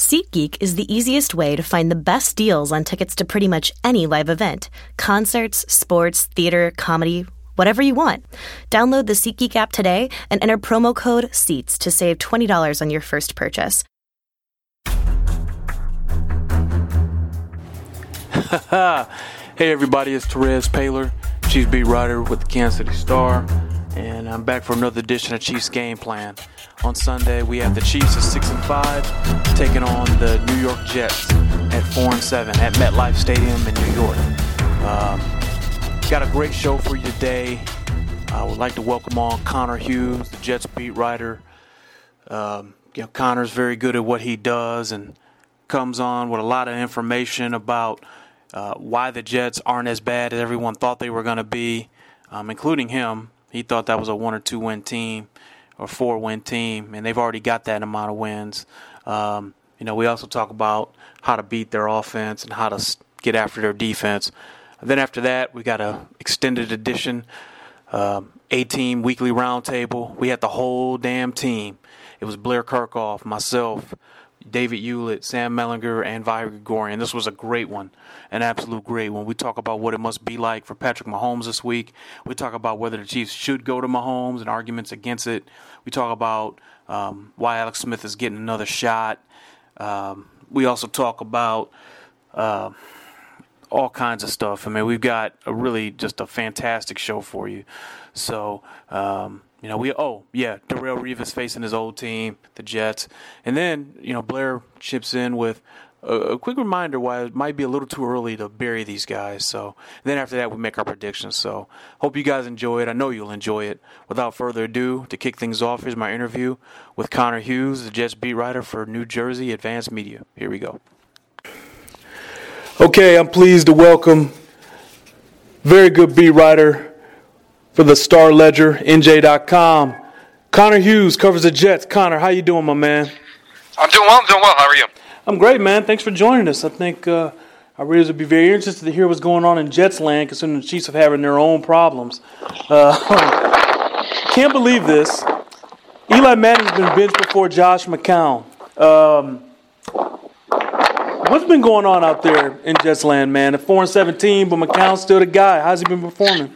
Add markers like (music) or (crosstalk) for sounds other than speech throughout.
SeatGeek is the easiest way to find the best deals on tickets to pretty much any live event concerts, sports, theater, comedy, whatever you want. Download the SeatGeek app today and enter promo code SEATS to save $20 on your first purchase. (laughs) hey, everybody, it's Terez Paylor, Chiefs beat writer with the Kansas City Star, and I'm back for another edition of Chiefs Game Plan. On Sunday, we have the Chiefs at six and five taking on the New York Jets at four and seven at MetLife Stadium in New York. Um, got a great show for you today. I would like to welcome on Connor Hughes, the Jets beat writer. Um, you know, Connor's very good at what he does and comes on with a lot of information about uh, why the Jets aren't as bad as everyone thought they were going to be, um, including him. He thought that was a one or two win team or four win team, and they've already got that amount of wins. Um, you know, we also talk about how to beat their offense and how to get after their defense. And then after that, we got a extended edition, um, a team weekly roundtable. We had the whole damn team. It was Blair Kerkhoff, myself, David Hewlett, Sam Mellinger, and Vi Gregorian. This was a great one, an absolute great one. We talk about what it must be like for Patrick Mahomes this week. We talk about whether the Chiefs should go to Mahomes and arguments against it. We talk about um, why Alex Smith is getting another shot. Um, we also talk about uh, all kinds of stuff. I mean, we've got a really just a fantastic show for you. So, um, you know, we oh yeah, Darrelle Revis facing his old team, the Jets, and then you know Blair chips in with a, a, quick reminder why it might be a little too early to bury these guys. So then after that, we make our predictions. So hope you guys enjoy it. I know you'll enjoy it. Without further ado, to kick things off, here's my interview with Connor Hughes, the Jets beat writer for New Jersey Advanced Media. Here we go. Okay, I'm pleased to welcome very good beat writer for the Star Ledger, NJ.com. Connor Hughes covers the Jets. Connor, how you doing, my man? I'm doing well. I'm doing well. How are you? I'm great, man. Thanks for joining us. I think uh, our readers would be very interested to hear what's going on in Jets land, considering the Chiefs have having their own problems. Uh, (laughs) can't believe this. Eli Manning's been benched before Josh McCown. Um, what's been going on out there in Jets land, man? At four and seventeen, but McCown's still the guy. How's he been performing?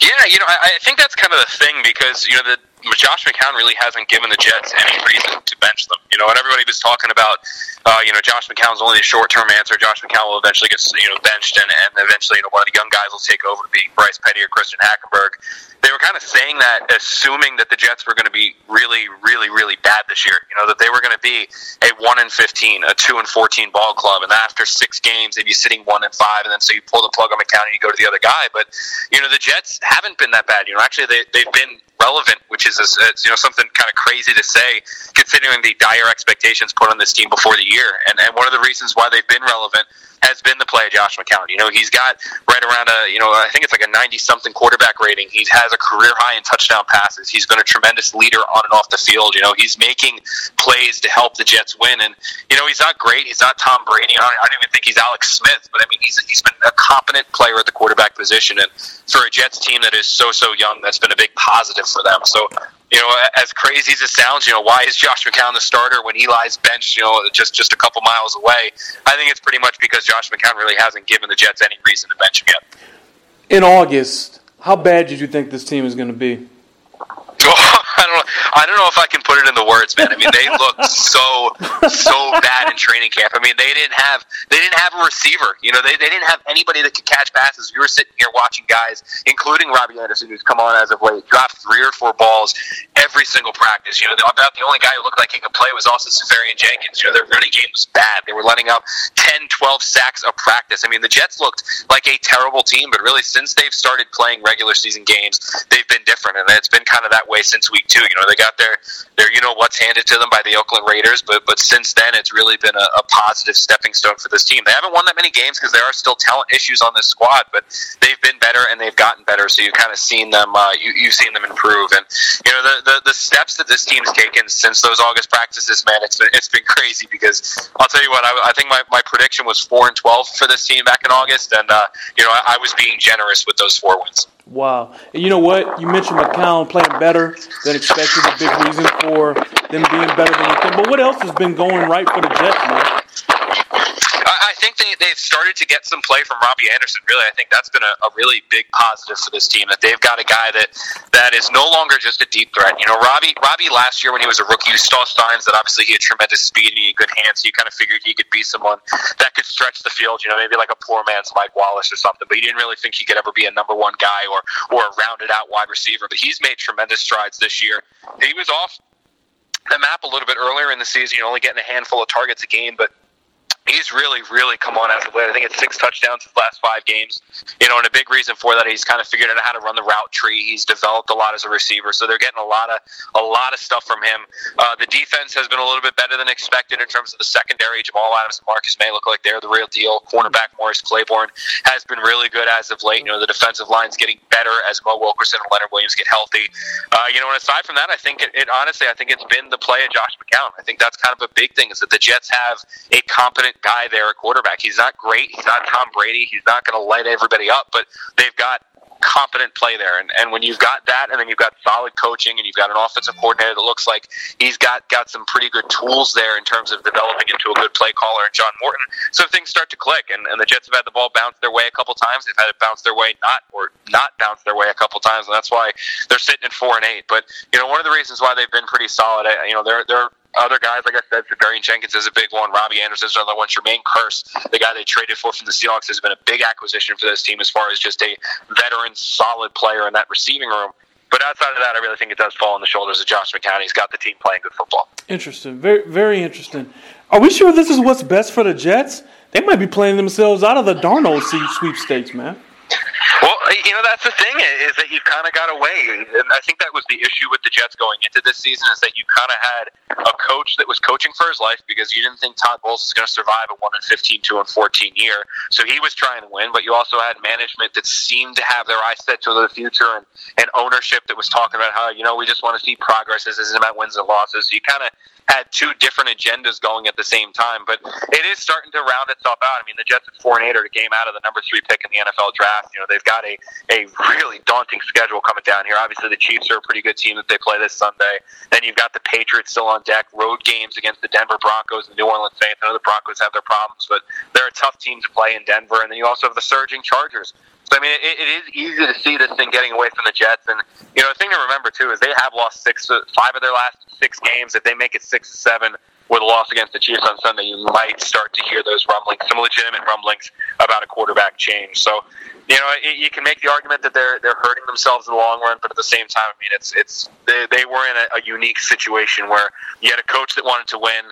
Yeah, you know, I, I think that's kind of the thing because you know the Josh McCown really hasn't given the Jets any reason to bench them. You know, and everybody was talking about, uh, you know, Josh McCown's only a short-term answer. Josh McCown will eventually get, you know, benched, and, and eventually, you know, one of the young guys will take over to be Bryce Petty or Christian Hackenberg. They were kind of saying that, assuming that the Jets were going to be really, really, really bad this year. You know, that they were going to be a one and fifteen, a two and fourteen ball club, and after six games, they'd be sitting one and five, and then so you pull the plug on McCown and you go to the other guy. But you know, the Jets haven't been that bad. You know, actually, they they've been relevant, which is, you know something kind of crazy to say, considering the dire expectations put on this team before the year. And and one of the reasons why they've been relevant has been the play of Josh McCown. You know, he's got right around a, you know, I think it's like a 90 something quarterback rating. He has a career high in touchdown passes. He's been a tremendous leader on and off the field. You know, he's making plays to help the Jets win. And, you know, he's not great. He's not Tom Brady. I don't, I don't even think he's Alex Smith, but I mean, he's, he's been a competent player at the quarterback position. And for a Jets team that is so, so young, that's been a big positive for them. So you know, as crazy as it sounds, you know, why is Josh McCown the starter when Eli's bench, you know, just just a couple miles away? I think it's pretty much because Josh McCown really hasn't given the Jets any reason to bench him yet. In August, how bad did you think this team is going to be? (laughs) Oh, I don't know. I don't know if I can put it in the words, man. I mean, they (laughs) looked so so bad in training camp. I mean, they didn't have they didn't have a receiver. You know, they, they didn't have anybody that could catch passes. We were sitting here watching guys, including Robbie Anderson, who's come on as of late, drop three or four balls every single practice. You know, about the only guy who looked like he could play was Austin Seferian-Jenkins. You know, their running game was bad. They were letting up 10, 12 sacks a practice. I mean, the Jets looked like a terrible team, but really, since they've started playing regular season games, they've been different, and it's been kind of that way since week two. You know, they got their their you know what's handed to them by the Oakland Raiders, but but since then it's really been a, a positive stepping stone for this team. They haven't won that many games because there are still talent issues on this squad, but they've been better and they've gotten better. So you've kind of seen them uh, you you've seen them improve, and you know the, the the steps that this team's taken since those August practices, man, it's been it's been crazy because I'll tell you what. I, I think my, my prediction was four and twelve for this team back in August, and uh, you know I, I was being generous with those four wins. Wow. And you know what? You mentioned McCown playing better than expected. A big reason for them being better than you think. But what else has been going right for the Jets, man? I think they, they've started to get some play from Robbie Anderson. Really, I think that's been a, a really big positive for this team that they've got a guy that that is no longer just a deep threat. You know, Robbie Robbie last year when he was a rookie, you saw signs that obviously he had tremendous speed and he had good hands. So you kind of figured he could be someone that could stretch the field. You know, maybe like a poor man's Mike Wallace or something. But you didn't really think he could ever be a number one guy or or a rounded out wide receiver. But he's made tremendous strides this year. He was off the map a little bit earlier in the season, you know, only getting a handful of targets a game, but he's really, really come on as of late. I think it's six touchdowns the last five games. You know, and a big reason for that, he's kind of figured out how to run the route tree. He's developed a lot as a receiver, so they're getting a lot of a lot of stuff from him. Uh, the defense has been a little bit better than expected in terms of the secondary. Jamal Adams and Marcus Maye look like they're the real deal. Cornerback Morris Claiborne has been really good as of late. You know, the defensive line's getting better as Mo Wilkerson and Leonard Williams get healthy. Uh, you know, and aside from that, I think it, it honestly, I think it's been the play of Josh McCown. I think that's kind of a big thing is that the Jets have a competent guy there at quarterback. He's not great. He's not Tom Brady. He's not going to light everybody up, but they've got competent play there. And, and when you've got that, and then you've got solid coaching, and you've got an offensive coordinator that looks like he's got got some pretty good tools there in terms of developing into a good play caller, and John Morton, so things start to click. And, and the Jets have had the ball bounce their way a couple times. They've had it bounce their way not or not bounce their way a couple times, and that's why they're sitting at four and eight. But you know, one of the reasons why they've been pretty solid, you know, they're they're other guys, like I said, Darian Jenkins is a big one. Robbie Anderson is another one. Jermaine Kearse, the guy they traded for from the Seahawks, has been a big acquisition for this team as far as just a veteran, solid player in that receiving room. But outside of that, I really think it does fall on the shoulders of Josh McCown. He's got the team playing good football. Interesting. Very, very interesting. Are we sure this is what's best for the Jets? They might be playing themselves out of the darn Darnold sweepstakes, man. Well, you know that's the thing is that you've kind of got away, and I think that was the issue with the Jets going into this season is that you kind of had a coach that was coaching for his life because you didn't think Todd Bowles was going to survive a one and 15, 2 and fourteen year, so he was trying to win. But you also had management that seemed to have their eyes set to the future, and, and ownership that was talking about how you know we just want to see progress. This isn't about wins and losses. So you kind of had two different agendas going at the same time. But it is starting to round itself out. I mean, the Jets at four and eight are a game out of the number three pick in the NFL draft. You know, they've got a, a really daunting schedule coming down here. Obviously, the Chiefs are a pretty good team that they play this Sunday. Then you've got the Patriots still on deck, road games against the Denver Broncos and the New Orleans Saints. I know the Broncos have their problems, but they're a tough team to play in Denver. And then you also have the surging Chargers. So I mean, it, it is easy to see this thing getting away from the Jets, and you know the thing to remember too is they have lost six, five of their last six games. If they make it six seven with a loss against the Chiefs on Sunday, you might start to hear those rumblings, some legitimate rumblings about a quarterback change. So, you know, it, you can make the argument that they're they're hurting themselves in the long run, but at the same time, I mean, it's it's they, they were in a, a unique situation where you had a coach that wanted to win,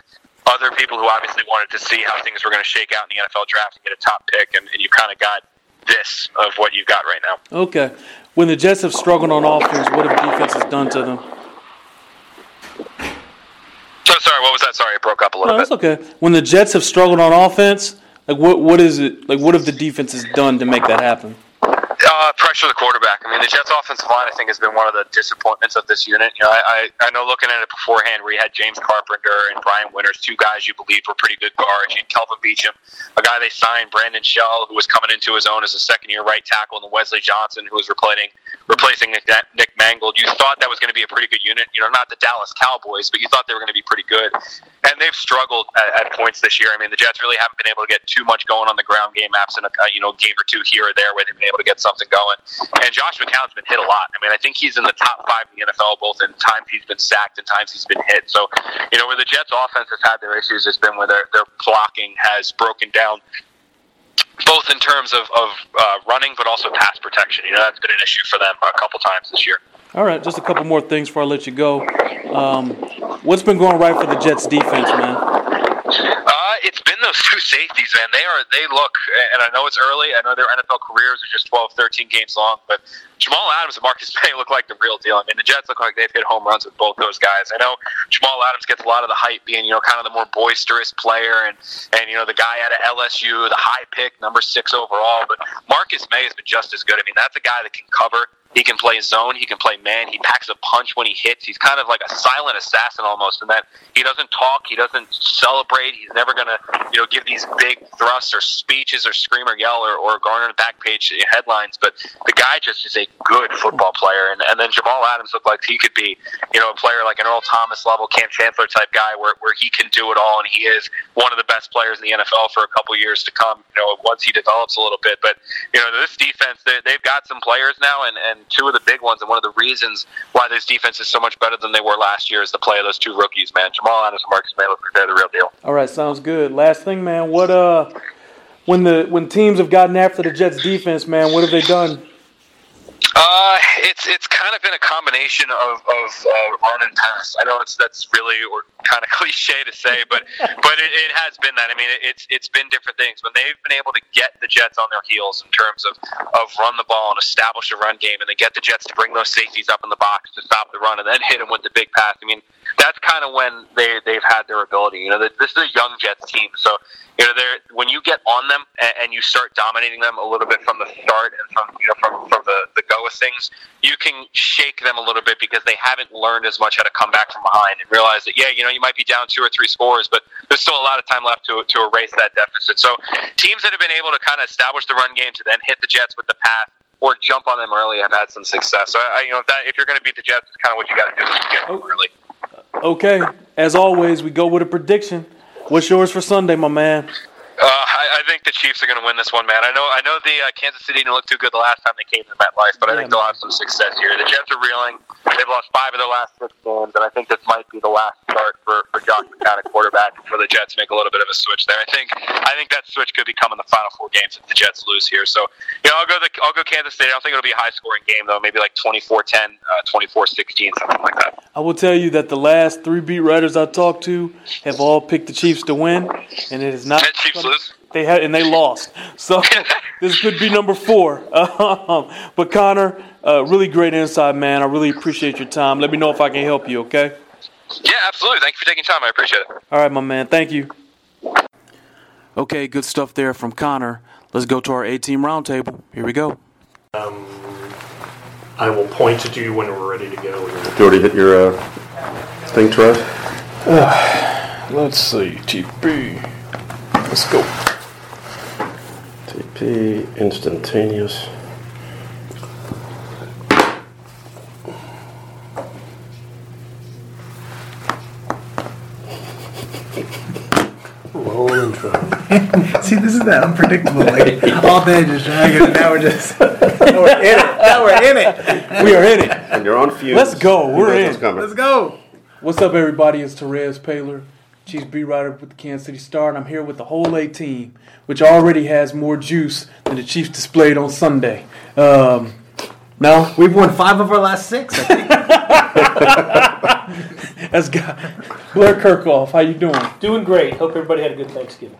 other people who obviously wanted to see how things were going to shake out in the NFL draft and get a top pick, and, and you kind of got this of what you've got right now. Okay. When the Jets have struggled on offense, what have defenses done to them? So sorry, what was that? Sorry, it broke up a little no, bit. That's okay. When the Jets have struggled on offense, like what what is it like? What have the defenses done to make that happen? Uh, pressure the quarterback. I mean, the Jets' offensive line, I think, has been one of the disappointments of this unit. You know, I, I, I know looking at it beforehand, where you had James Carpenter and Brian Winters, two guys you believe were pretty good guards. You had Kelvin Beachum, a guy they signed, Brandon Shell, who was coming into his own as a second-year right tackle, and Wesley Johnson, who was replacing replacing Nick, Nick Mangold. You thought that was going to be a pretty good unit. You know, not the Dallas Cowboys, but you thought they were going to be pretty good. And they've struggled at, at points this year. I mean, the Jets really haven't been able to get too much going on the ground game in a you know game or two here or there where they've been able to get something going. And Josh McCown's been hit a lot. I mean, I think he's in the top five in the NFL, both in times he's been sacked and times he's been hit. So, you know, where the Jets' offense has had their issues has been where their, their blocking has broken down both in terms of, of uh, running but also pass protection. You know, that's been an issue for them a couple times this year. All right, just a couple more things before I let you go. Um, what's been going right for the Jets defense, man? It's been those two safeties, man. They are they look, and I know it's early. I know their NFL careers are just 12, 13 games long, but Jamal Adams and Marcus Maye (laughs) look like the real deal. I mean, the Jets look like they've hit home runs with both those guys. I know Jamal Adams gets a lot of the hype being, you know, kind of the more boisterous player and, and you know, the guy out of LSU, the high pick, number six overall. But Marcus Maye has been just as good. I mean, that's a guy that can cover He can play zone. He can play man. He packs a punch when he hits. He's kind of like a silent assassin almost, in that he doesn't talk. He doesn't celebrate. He's never to, you know, give these big thrusts or speeches or scream or yell or, or garner the back page headlines. But the guy just is a good football player. And, and then Jamal Adams looked like he could be, you know, a player like an Earl Thomas level, Kam Chancellor type guy where, where he can do it all. And he is one of the best players in the NFL for a couple years to come, you know, once he develops a little bit. But, you know, this defense, they, they've got some players now, and, and two of the big ones. And one of the reasons why this defense is so much better than they were last year is the play of those two rookies, man. Jamal Adams and Marcus Maye, they're the real deal. All right, sounds good. Last thing, man. What uh, when the when teams have gotten after the Jets defense, man, what have they done? Uh, it's it's kind of been a combination of of uh, run and pass. I know it's that's really or kind of (laughs) cliche to say, but but it, it has been that. I mean, it's it's been different things when they've been able to get the Jets on their heels in terms of of run the ball and establish a run game, and then get the Jets to bring those safeties up in the box to stop the run, and then hit them with the big pass. I mean, that's kind of when they they've had their ability. You know, this is a young Jets team, so you know, they're when you get on them and, and you start dominating them a little bit from the start and from you know from from the the go of things, you can shake them a little bit because they haven't learned as much how to come back from behind and realize that yeah, you know, you might be down two or three scores, but there's still a lot of time left to to erase that deficit. So teams that have been able to kind of establish the run game to then hit the Jets with the pass or jump on them early have had some success. So I, you know, if that if you're going to beat the Jets, it's kind of what you got to do get them early. Okay, as always, we go with a prediction. What's yours for Sunday, my man? Uh, I, I think the Chiefs are going to win this one, man. I know, I know the uh, Kansas City didn't look too good the last time they came to MetLife, but I think they'll have some success here. The Jets are reeling; they've lost five of their last six games, and I think this might be the last start for for Josh McCown quarterback for the Jets make a little bit of a switch there. I think, I think that switch could become in the final four games if the Jets lose here. So, you know, I'll go the I'll go Kansas City. I don't think it'll be a high scoring game though. Maybe like 24-10, uh, 24-16, something like that. I will tell you that the last three beat writers I talked to have all picked the Chiefs to win, and it is not. And lose. They had and they lost. So (laughs) this could be number four. Um, but Connor, uh, really great insight, man. I really appreciate your time. Let me know if I can help you. Okay. Yeah, absolutely. Thank you for taking time. I appreciate it. All right, my man. Thank you. Okay, good stuff there from Connor. Let's go to our A team roundtable. Here we go. Um, I will point at you when we're ready to go. Did you already hit your uh, thing, Trev? Let's see. TP. Let's go. TP, instantaneous. Roll intro. (laughs) See, this is that unpredictable. Like (laughs) all day just dragging, and now we're just (laughs) now we're in it. Now we're in it. We are in it. And you're on fumes. Let's go. We're in. what's coming. Let's go. What's up, everybody? It's Terez Paylor, Chiefs beat writer with the Kansas City Star, and I'm here with the whole A team, which already has more juice than the Chiefs displayed on Sunday. Um, no, We've won five of our last six. I think. (laughs) that's got Blair Kerkhoff. How you doing? Doing great. Hope everybody had a good Thanksgiving.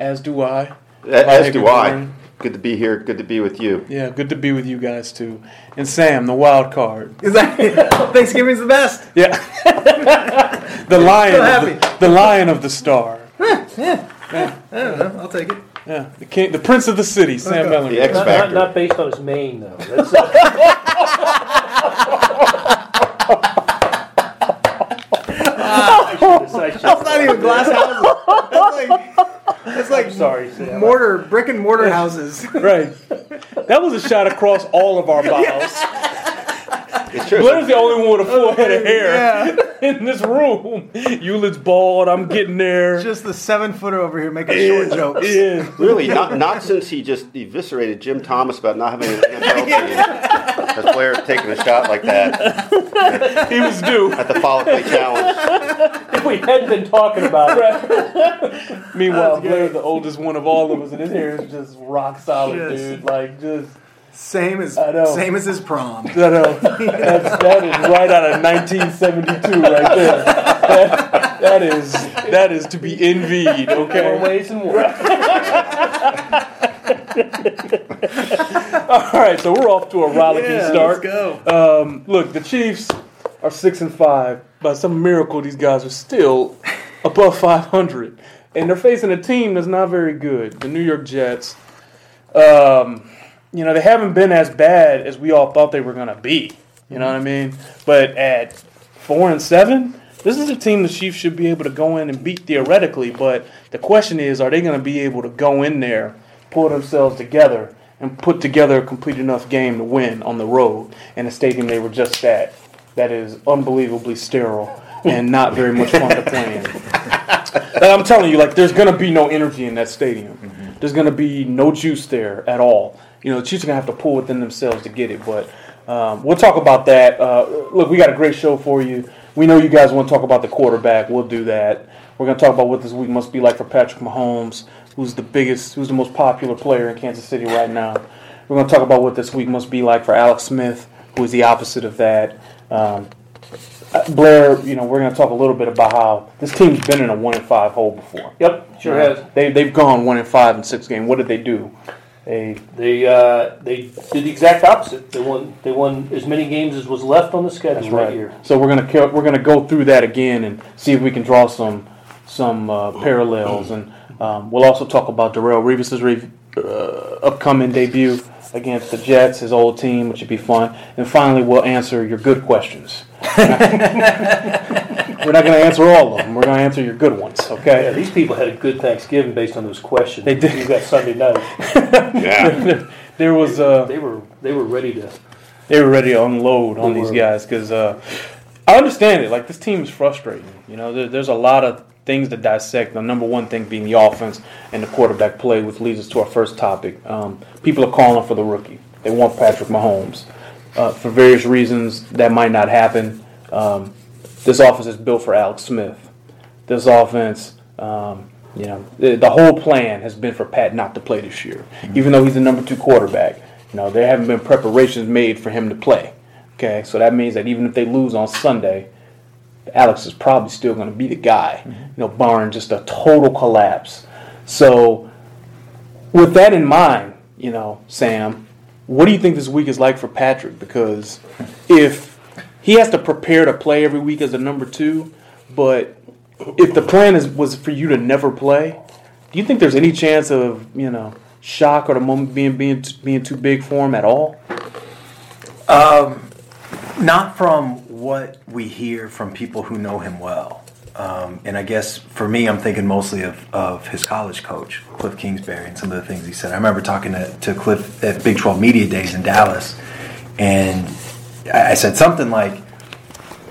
As do I. As Hey, do I. morning. Good to be here. Good to be with you. Yeah, good to be with you guys too. And Sam, the wild card. Is that (laughs) Thanksgiving's the best? Yeah, (laughs) the lion, So of the, happy. the lion of the star. I don't know. I'll take it. Yeah, the king, the prince of the city, Sam Okay. Bellamy. The X Not, not, not based on his mane, though. (laughs) That's, uh, I should- I should- That's not even glass houses. That's like that's like I'm sorry, Sam. mortar, brick and mortar houses. (laughs) Right. That was a shot across all of our bows. It's true. Blair's the only one with a (laughs) full head of hair Yeah, (laughs) in this room. Euler's bald. I'm getting there. just the seven footer over here making short jokes. Yeah. Really, not not since he just eviscerated Jim Thomas about not having an NFL team. Has Blair taking a shot like that (laughs) He was due. at the Follicly Challenge? If we hadn't been talking about it, Meanwhile, oh, Blair, the oldest one of all of us, and his hair is just rock solid, Just- dude. Like, just. Same as I know. same as his prom. I know. That's, that is right out of 1972 right there. That, that is that is to be envied. more Okay. ways than one. (laughs) (laughs) All right. So we're off to a rollicking Yeah, start. let's go. Um, look, the Chiefs are six and five. By some miracle, these guys are still above 500, and they're facing a team that's not very good, the New York Jets. Um, you know, they haven't been as bad as we all thought they were going to be. You know what I mean? But at four and seven, this is a team the Chiefs should be able to go in and beat theoretically. But the question is, are they going to be able to go in there, pull themselves together, and put together a complete enough game to win on the road in a stadium they were just at that is unbelievably sterile and not very much fun to play in. (laughs) And I'm telling you, like, there's going to be no energy in that stadium. There's going to be no juice there at all. You know, the Chiefs are going to have to pull within themselves to get it. But um, we'll talk about that. Uh, look, we got a great show for you. We know you guys want to talk about the quarterback. We'll do that. We're going to talk about what this week must be like for Patrick Mahomes, who's the biggest, who's the most popular player in Kansas City right now. We're going to talk about what this week must be like for Alex Smith, who is the opposite of that. Um, uh, Blair, you know, we're going to talk a little bit about how this team's been in a one and five hole before. Yep, sure You know, has. They they've gone one and five in six games. What did they do? They They uh, they did the exact opposite. They won they won as many games as was left on the schedule that right. year. So we're gonna we're gonna go through that again and see if we can draw some some uh, parallels, and um, we'll also talk about Darrelle Revis's re- uh, upcoming debut against the Jets, his old team, which should be fun. And finally, we'll answer your good questions. (laughs) we're not gonna answer all of them. We're gonna answer your good ones. Yeah, Okay. these people had a good Thanksgiving based on those questions. They did. You got Sunday night. (laughs) Yeah. (laughs) there was uh, They were they were ready to. they were ready to unload on these guys because uh, I understand it. Like this team is frustrating. You know, there, there's a lot of things to dissect. The number one thing being the offense and the quarterback play, which leads us to our first topic. Um, people are calling for the rookie. They want Patrick Mahomes uh, for various reasons. That might not happen. Um, this offense is built for Alex Smith. This offense. Um, you know, the, the whole plan has been for Pat not to play this year, even though he's the number two quarterback. You know, there haven't been preparations made for him to play. Okay, so that means that even if they lose on Sunday, Alex is probably still going to be the guy. You know, barring just a total collapse. So, with that in mind, you know, Sam, what do you think this week is like for Patrick? Because if he has to prepare to play every week as a number two, but if the plan is was for you to never play, do you think there's any chance of you know shock or the moment being being being too big for him at all? Um, Not from what we hear from people who know him well. Um, and I guess for me, I'm thinking mostly of, of his college coach, Cliff Kingsbury, and some of the things he said. I remember talking to, to Cliff at Big 12 Media Days in Dallas, and I said something like,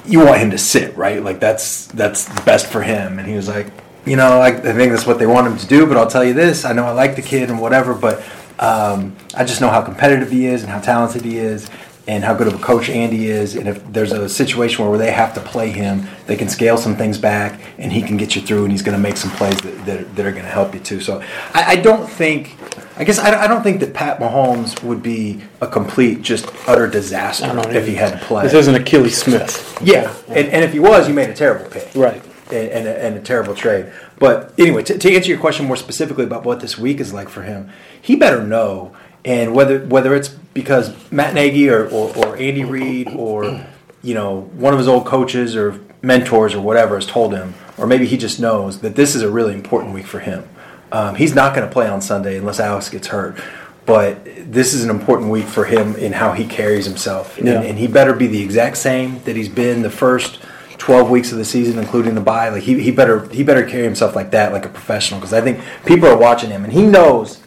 you want him to sit, right? Like that's that's best for him. And he was like, you know, I, I think that's what they want him to do. But I'll tell you this: I know I like the kid and whatever, but um, I just know how competitive he is and how talented he is. And how good of a coach Andy is, and if there's a situation where they have to play him, they can scale some things back, and he can get you through, and he's going to make some plays that, that, that are going to help you too. So I, I don't think, I guess I, I don't think that Pat Mahomes would be a complete, just utter disaster if he had to play. This isn't Akili Smith. Yeah, and, and if he was, you made a terrible pick. Right. And, and, a, and a terrible trade. But anyway, to, to answer your question more specifically about what this week is like for him, he better know. And whether whether it's because Matt Nagy or, or, or Andy Reid or you know one of his old coaches or mentors or whatever has told him, or maybe he just knows that this is a really important week for him. Um, he's not going to play on Sunday unless Alex gets hurt. But this is an important week for him in how he carries himself, Yeah. and, and he better be the exact same that he's been the first 12 weeks of the season including the bye like he, he better he better carry himself like that like a professional because i think people are watching him and he knows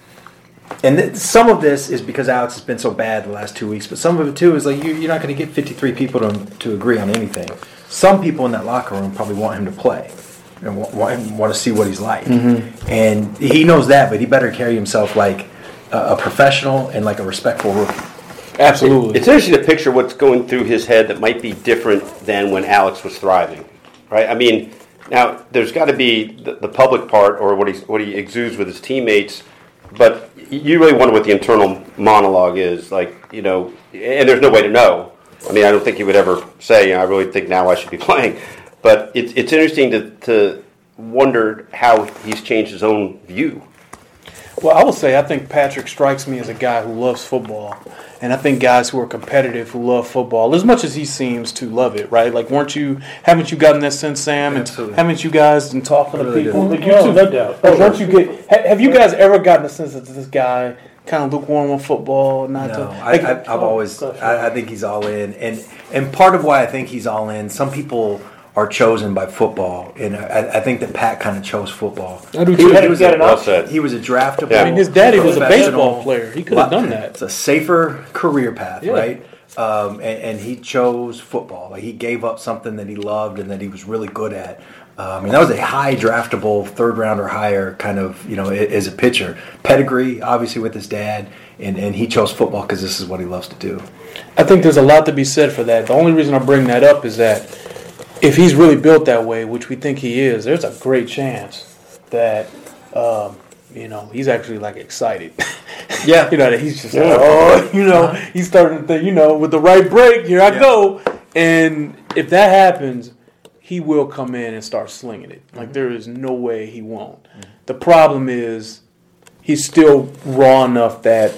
and th- some of this is because alex has been so bad the last two weeks but some of it too is like you, you're not going to get 53 people to, to agree on anything some people in that locker room probably want him to play and want, want, want to see what he's like mm-hmm. and he knows that but he better carry himself like a, a professional and like a respectful rookie Absolutely. It's interesting to picture what's going through his head that might be different than when Alex was thriving, right? I mean, now there's got to be the, the public part or what he what he exudes with his teammates, but you really wonder what the internal monologue is, like you know, and there's no way to know. I mean, I don't think he would ever say, you know, I really think now I should be (laughs) playing, but it's it's interesting to to wonder how he's changed his own view. Well, I will say I think Patrick strikes me as a guy who loves football, and I think guys who are competitive who love football as much as he seems to love it, right? Like, weren't you? Haven't you gotten that sense, Sam? And Absolutely. haven't you guys been talking to people? do. Like, you Oh, two- no doubt. Like, don't oh, you get? Have you guys ever gotten the sense that this guy kind of lukewarm on football? Not No, to, I, like, I, I've oh, always. I, I think he's all in, and and part of why I think he's all in. Some people are chosen by football, and I, I think that Pat kind of chose football. I do He too. was- he was a- an option. He was a draftable. Yeah. I I mean, his daddy was a baseball player. He could have done that. It's a safer career path, Yeah. right? Um, and, and he chose football. Like he gave up something that he loved and that he was really good at. Um, and that was a high draftable, third round or higher kind of, you know, a- as a pitcher. Pedigree, obviously, with his dad, and, and he chose football because this is what he loves to do. I think there's a lot to be said for that. The only reason I bring that up is that if he's really built that way, which we think he is, there's a great chance that um, you know he's actually like excited. (laughs) Yeah. you know that he's just like, oh, (laughs) you know, he's starting to think, you know, with the right break, here I Yeah. go. And if that happens, he will come in and start slinging it. Like there is no way he won't. The problem is he's still raw enough that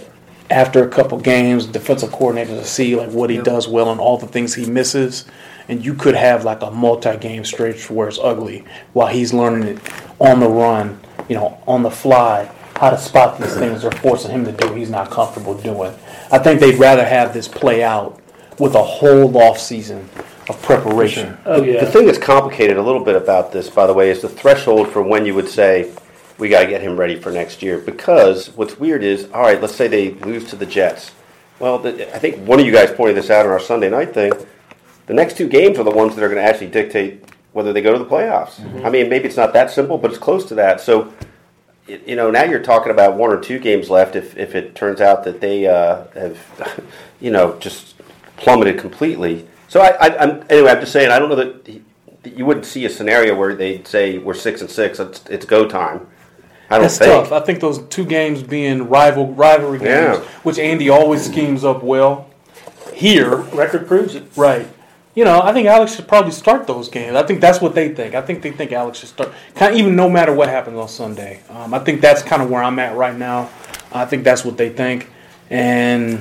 after a couple games, defensive coordinators will see like what he does well and all the things he misses, and you could have like a multi-game stretch where it's ugly while he's learning it on the run, you know, on the fly, how to spot these things they're forcing him to do he's not comfortable doing. I think they'd rather have this play out with a whole off season of preparation. Oh yeah. The thing that's complicated a little bit about this, by the way, is the threshold for when you would say we got to get him ready for next year. Because what's weird is, all right, let's say they lose to the Jets. Well, the, I think one of you guys pointed this out on our Sunday night thing. The next two games are the ones that are going to actually dictate whether they go to the playoffs. I mean, maybe it's not that simple, but it's close to that. So, you know, now you're talking about one or two games left. If if it turns out that they uh, have, (laughs) you know, just plummeted completely. So I, I, I'm anyway. I'm just saying. I don't know that, he, that you wouldn't see a scenario where they'd say we're six and six. It's, it's go time. I don't That's think. tough. I think those two games being rival rivalry games, Yeah. which Andy always schemes up well. Here, Record proves it. right? You know, I think Alex should probably start those games. I think that's what they think. I think they think Alex should start, kind of, even no matter what happens on Sunday. Um, I think that's kind of where I'm at right now. I think that's what they think, and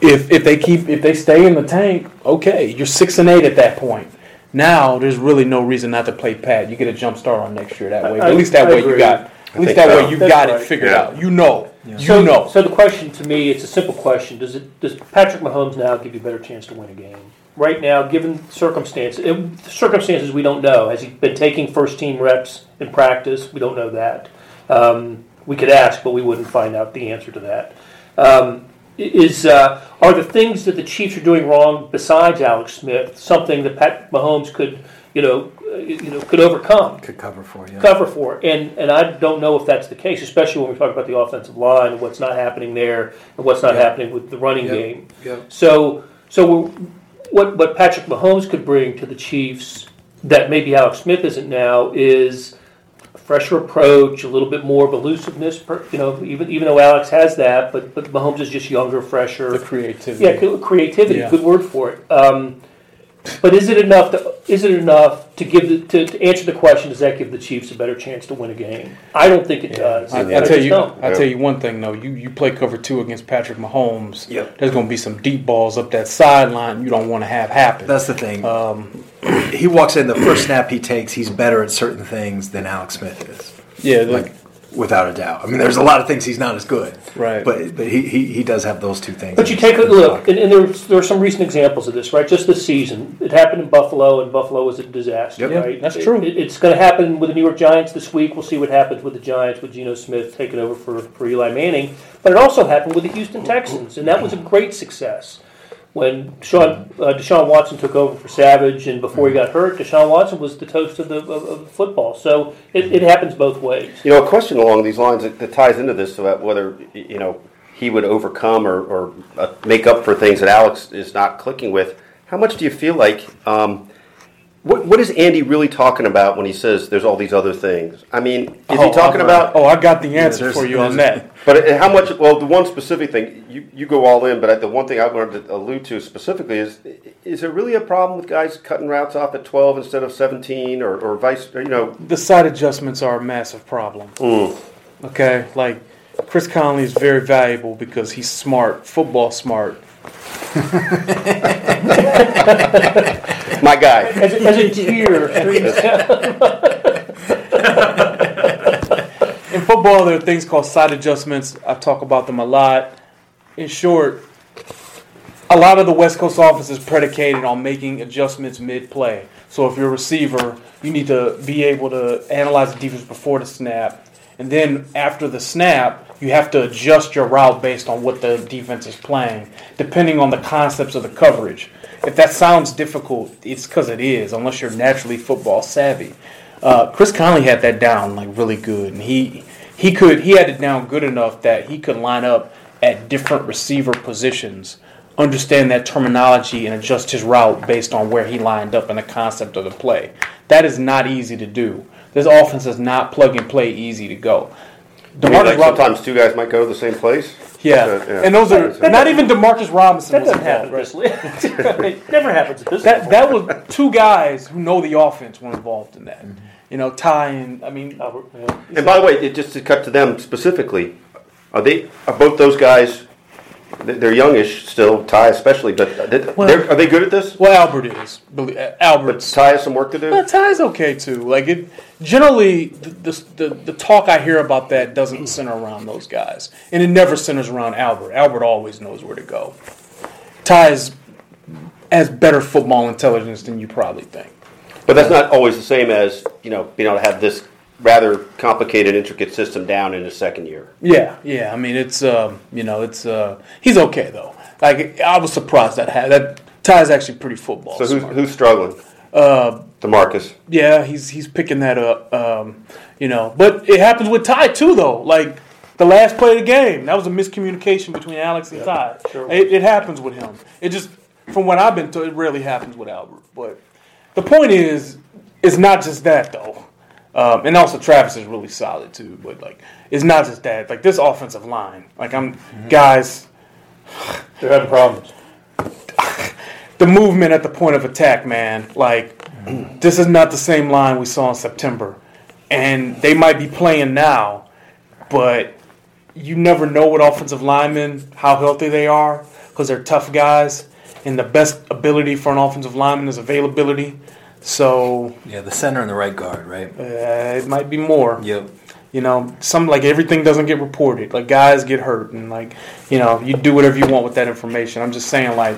if if they keep if they stay in the tank, okay, you're six and eight at that point. Now there's really no reason not to play Pat. You get a jump start on next year that way. I- at least that I way you agree. got. At least that so. way you That's got right. it figured Yeah. out. You know. You So, know. so the question to me, it's a simple question: Does it does Patrick Mahomes now give you a better chance to win a game? Right now, given circumstances, it, circumstances we don't know. Has he been taking first team reps in practice? We don't know that. Um, we could ask, but we wouldn't find out the answer to that. Um, is uh, are the things that the Chiefs are doing wrong besides Alex Smith something that Pat Mahomes could, you know, uh, you know, could overcome? Could cover for you. cover for. And and I don't know if that's the case, especially when we talk about the offensive line and what's not happening there and what's not Yeah. happening with the running game. Yep. So so we're, what what Patrick Mahomes could bring to the Chiefs that maybe Alex Smith isn't now is a fresher approach, a little bit more of elusiveness. Per, you know, even even though Alex has that, but but Mahomes is just younger, fresher. the creativity. Yeah, creativity. Yeah. Good word for it. Um, but is it enough? To, is it enough to give the, to, to answer the question? Does that give the Chiefs a better chance to win a game? I don't think it does. I, I I tell you, don't. I tell you one thing though. You you play cover two against Patrick Mahomes. Yep. There's going to be some deep balls up that sideline you don't want to have happen. That's the thing. um, he walks in the first snap he takes. He's better at certain things than Alex Smith is. yeah, the, like without a doubt. I mean, there's a lot of things he's not as good, Right. But but he, he, he does have those two things. But you take a look, and, and there's there are some recent examples of this, right? Just this season, it happened in Buffalo, and Buffalo was a disaster, Yep. Right? that's It- true. it- it's going to happen with the New York Giants this week. We'll see what happens with the Giants with Geno Smith taking over for, for Eli Manning. But it also happened with the Houston Texans, and that was a great success. When Deshaun, uh, Deshaun Watson took over for Savage, and before he got hurt, Deshaun Watson was the toast of the of, of football. So it, it happens both ways. You know, a question along these lines that, that ties into this about whether you know he would overcome or, or uh, make up for things that Alex is not clicking with. How much do you feel like? Um, what, what is Andy really talking about when he says there's all these other things? I mean, is Oh, he talking I've- about? Oh, I got the answer there's- for you on that. But uh, how much? Well, the one specific thing you, you go all in, but the one thing I wanted to allude to specifically is: is there really a problem with guys cutting routes off at 12 instead of 17, or, or vice? You know, The sight adjustments are a massive problem. Mm. Okay, like Chris Conley is very valuable because he's smart, football smart. (laughs) (laughs) my guy. As, a- as a tier, in football, there are things called sight adjustments. I talk about them a lot. In short, a lot of the West Coast offense is predicated on making adjustments mid play. So if you're a receiver, you need to be able to analyze the defense before the snap. And then after the snap, you have to adjust your route based on what the defense is playing, depending on the concepts of the coverage. If that sounds difficult, it's because it is, unless you're naturally football savvy. Uh, Chris Conley had that down like really good, and he he could he had it down good enough that he could line up at different receiver positions, understand that terminology, and adjust his route based on where he lined up and the concept of the play. That is not easy to do. This offense is not plug and play easy to go. I mean, like DeMarcus sometimes two guys might go to the same place. Yeah. Uh, yeah. and those are not even Demarcus Robinson. That was doesn't happen involved, at this league. it never happens at this That level. that was two guys who know the offense were involved in that. Mm-hmm. You know, Ty and I mean, Albert, yeah. And by the way, it, just to cut to them specifically, are they are both those guys? They- They're youngish still, Ty especially, but uh, Well- they're, they good at this? well, Albert is. uh, But Ty has some work to do. Well, Ty's okay too. Like it, generally, the, the the talk I hear about that doesn't center around those guys, and it never centers around Albert. Albert always knows where to go. Ty's has better football intelligence than you probably think. But that's not always the same as you know being able to have this rather complicated, intricate system down in his second year. Yeah, yeah. I mean, it's um, you know, it's uh, he's okay though. Like I was surprised that had that Ty's actually pretty football. So who's who's struggling? Uh, Demarcus. Yeah, he's he's picking that up. Um, you know, but it happens with Ty too, though. Like the last play of the game, that was a miscommunication between Alex and Ty. sure it, it happens with him. It just, from what I've been told, it rarely happens with Albert. But the point is, it's not just that though. Um, and also Travis is really solid too. But like, it's not just that. Like this offensive line, like I'm guys, (sighs) They're having problems. (sighs) the movement at the point of attack, man. Like, this is not the same line we saw in September. And they might be playing now, but you never know what offensive linemen how healthy they are because they're tough guys. And the best ability for an offensive lineman is availability. So Yeah, the center and the right guard, right? uh, it might be more. Yep. You know, some like everything doesn't get reported. Like guys get hurt, and like you know, you do whatever you want with that information. I'm just saying, like,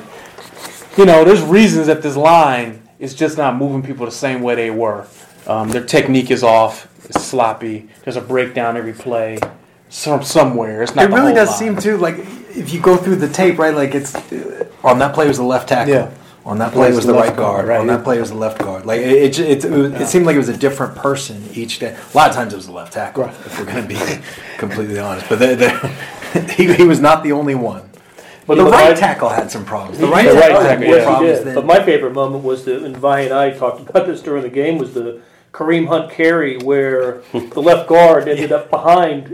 you know, there's reasons that this line is just not moving people the same way they were. Um, their technique is off. It's sloppy. There's a breakdown every play. Some somewhere. It's not. It the really whole does line. seem to like if you go through the tape, right? Like it's uh, on that play was the left tackle. Yeah. On that play Plays was the the right guard. guard, right. On that play was the left guard. Like it, it, it, it, it seemed like it was a different person each day. A lot of times it was the left tackle, Right. if we're going to be (laughs) completely honest. But the, the, (laughs) he, he was not the only one. But Yeah, the but right I- tackle had some problems. The He right did. tackle right had tackle, more yeah. Problems did. But my favorite moment was the, and Vi and I talked about this during the game, was the Kareem Hunt carry where (laughs) the left guard ended up behind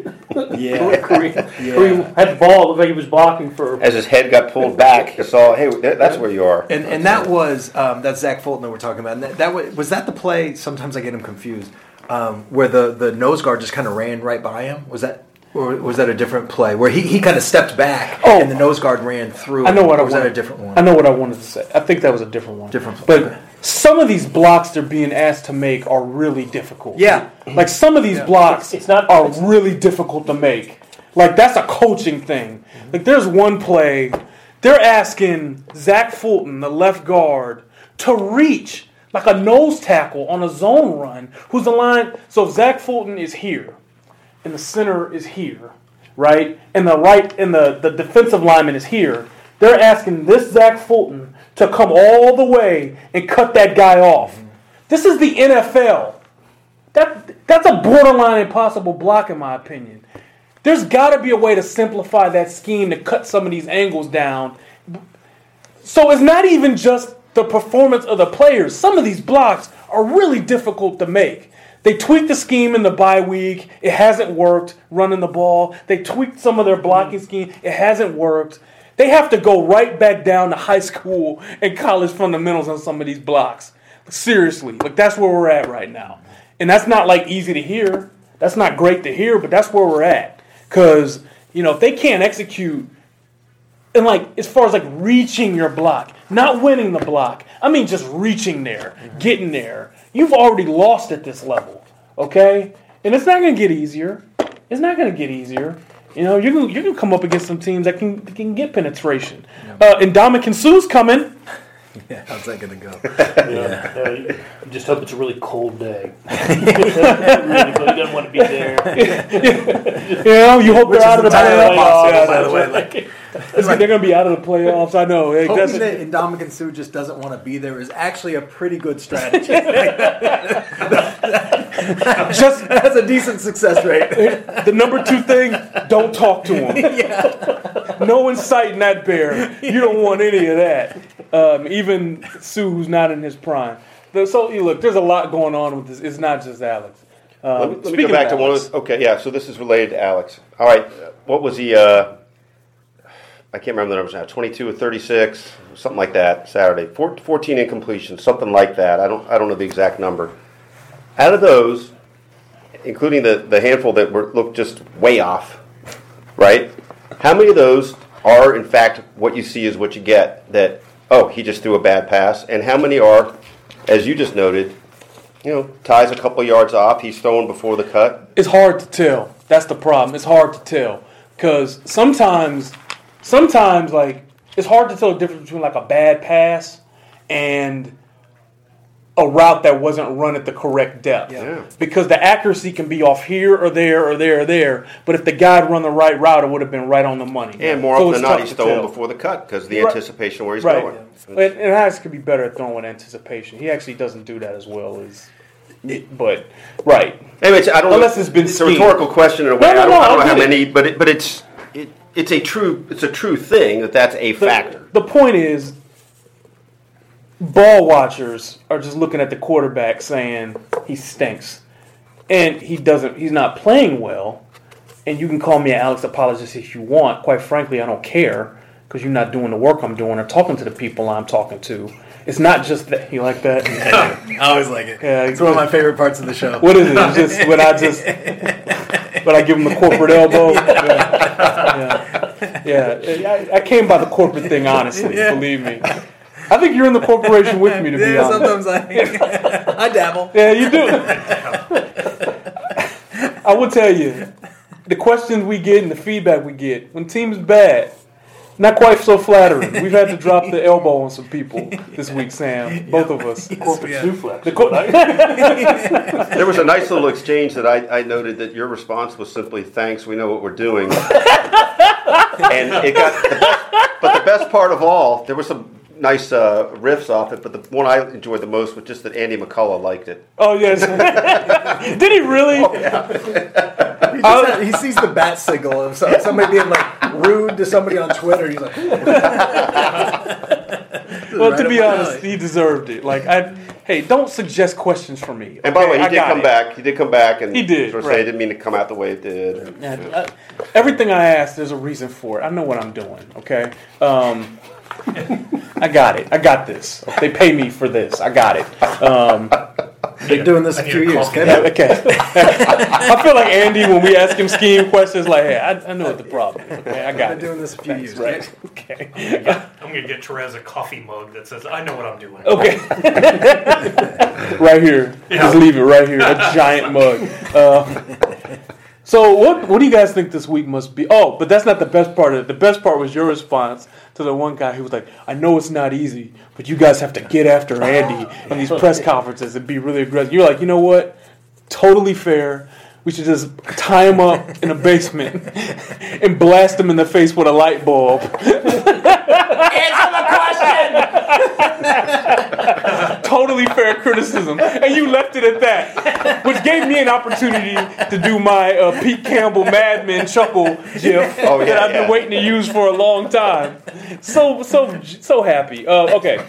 Yeah. (laughs) Kareem. Kareem had the ball, looked like he was blocking for. As his head got pulled back, he saw, hey, that's where you are. And, and that was um, that's Zach Fulton that we're talking about. And that, that was, was that the play. Sometimes I get him confused. Um, where the, the nose guard just kind of ran right by him. Was that or was that a different play where he, he kind of stepped back Oh. and the nose guard ran through? I know what or I was wanted. that a different one? I know what I wanted to say. I think that was a different one. Different- But okay. some of these blocks they're being asked to make are really difficult. Yeah. Like some of these blocks It's not- are it's- really difficult to make. Like that's a coaching thing. Mm-hmm. Like there's one play, they're asking Zach Fulton, the left guard, to reach like a nose tackle on a zone run. Who's the line? So Zach Fulton is here, and the center is here, right? And the right and the, the defensive lineman is here. They're asking this Zach Fulton to come all the way and cut that guy off. This is the NFL. That that's a borderline impossible block in my opinion. There's got to be a way to simplify that scheme to cut some of these angles down. So it's not even just the performance of the players. Some of these blocks are really difficult to make. They tweaked the scheme in the bye week. It hasn't worked running the ball. They tweaked some of their blocking mm. scheme. It hasn't worked. They have to go right back down to high school and college fundamentals on some of these blocks. Seriously, like that's where we're at right now. And that's not like easy to hear. That's not great to hear, but that's where we're at. Cause, you know, if they can't execute and like as far as like reaching your block, not winning the block. I mean just reaching there, getting there. You've already lost at this level, okay? And it's not going to get easier. it's not going to get easier. You know, you can you can come up against some teams that can can get penetration. Uh, and Ndamukong Suh's coming. (laughs) Yeah, how's that gonna go? (laughs) Yeah. Uh, just hope it's a really cold day. (laughs) really cold. He doesn't want to be there. You know, you hope Which they're out of the entirely playoffs. possible, Yeah, by the way. like- It's (laughs) like they're going to be out of the playoffs. I know. Hey, Hoping that's- that Ndamukong Suh just doesn't want to be there is actually a pretty good strategy. (laughs) just (laughs) That's a decent success rate. the number two thing: don't talk to him. No inciting that bear. You don't want any of that. Um, even Suh, who's not in his prime. So you look, there's a lot going on with this. It's not just Alex. Um, Let me, let me go back of to one of those. Okay, yeah. So this is related to Alex. All right. What was he? Uh, I can't remember the numbers now. Twenty-two or thirty-six, something like that. Saturday, Four, fourteen incompletions, something like that. I don't. I don't know the exact number. Out of those, including the the handful that were looked just way off, right? How many of those are in fact what you see is what you get? That oh, he just threw a bad pass, and how many are, as you just noted, you know, ties a couple yards off. He's throwing before the cut. it's hard to tell. That's the problem. It's hard to tell because sometimes, sometimes like it's hard to tell the difference between like a bad pass and a route that wasn't run at the correct depth. Yeah. Because the accuracy can be off here or there or there or there, but if the guy had run the right route, it would have been right on the money. And more So often it's than not, tough he's to throwing before the cut because the Right. anticipation where he's Right. going. And, and Haas could be better at throwing anticipation. He actually doesn't do that as well as. It, But right, Anyways, I don't know. Unless it's been It's a rhetorical question in a way. No, no, I don't, no, I don't I know how get it. many, but it, but it's it, it's a true it's a true thing that that's a the, factor. The point is, ball watchers are just looking at the quarterback saying he stinks, and he doesn't. He's not playing well. And you can call me an Alex apologist if you want. Quite frankly, I don't care because you're not doing the work I'm doing or talking to the people I'm talking to. It's not just that you like that. (laughs) I always like it. Yeah, it's one of my favorite parts of the show. What is it? It's just when I just (laughs) when I give him the corporate elbow. Yeah, yeah. yeah. I, I came by the corporate thing honestly. Yeah. Believe me. I think you're in the corporation with me to be honest. sometimes I, I dabble. Yeah, you do. (laughs) I will tell you, the questions we get and the feedback we get when teams bad, not quite so flattering. We've had to drop the elbow on some people this week, Sam. Both of us. Corporate Yeah. suplex. The cor- (laughs) There was a nice little exchange that I, I noted that your response was simply "Thanks, we know what we're doing," and it got the best. But the best part of all, there were some nice uh, riffs off it. But the one I enjoyed the most was just that Andy McCullough liked it. oh yes. (laughs) Did he really? He, just (laughs) had- (laughs) he sees the bat signal of somebody being like rude to somebody on Twitter. He's like, (laughs) Well, Right to be honest, alley. he deserved it. Like I, hey, don't suggest questions for me. And by the okay? way, he I did come it. back. He did come back and He did, sort of right. say it didn't mean to come out the way it did. Yeah, uh, everything I ask, there's a reason for it. I know what I'm doing. Okay, um, (laughs) I got it. I got this. They pay me for this. I got it. Um, been doing this a few years. coffee. Get yeah, okay. (laughs) I feel like Andy when we ask him scheme questions. Like, hey, I, I know what the problem is. Okay, I got Been it. doing this a few Thanks, years. right? (laughs) Okay. I'm gonna get Terez a coffee mug that says, "I know what I'm doing." Okay. (laughs) right here. Just leave it right here. A giant mug. Uh, so what what do you guys think this week must be? Oh, but that's not the best part of it. The best part was your response to the one guy who was like, I know it's not easy, but you guys have to get after Andy in these press (laughs) conferences and be really aggressive. You're like, you know what? Totally fair. We should just tie him up in a basement (laughs) and blast him in the face with a light bulb. (laughs) totally fair criticism, and you left it at that, which gave me an opportunity to do my uh, Pete Campbell Mad Men chuckle gif (laughs) Oh, yeah, that I've yeah. been waiting to use for a long time. So so so happy. Uh, okay,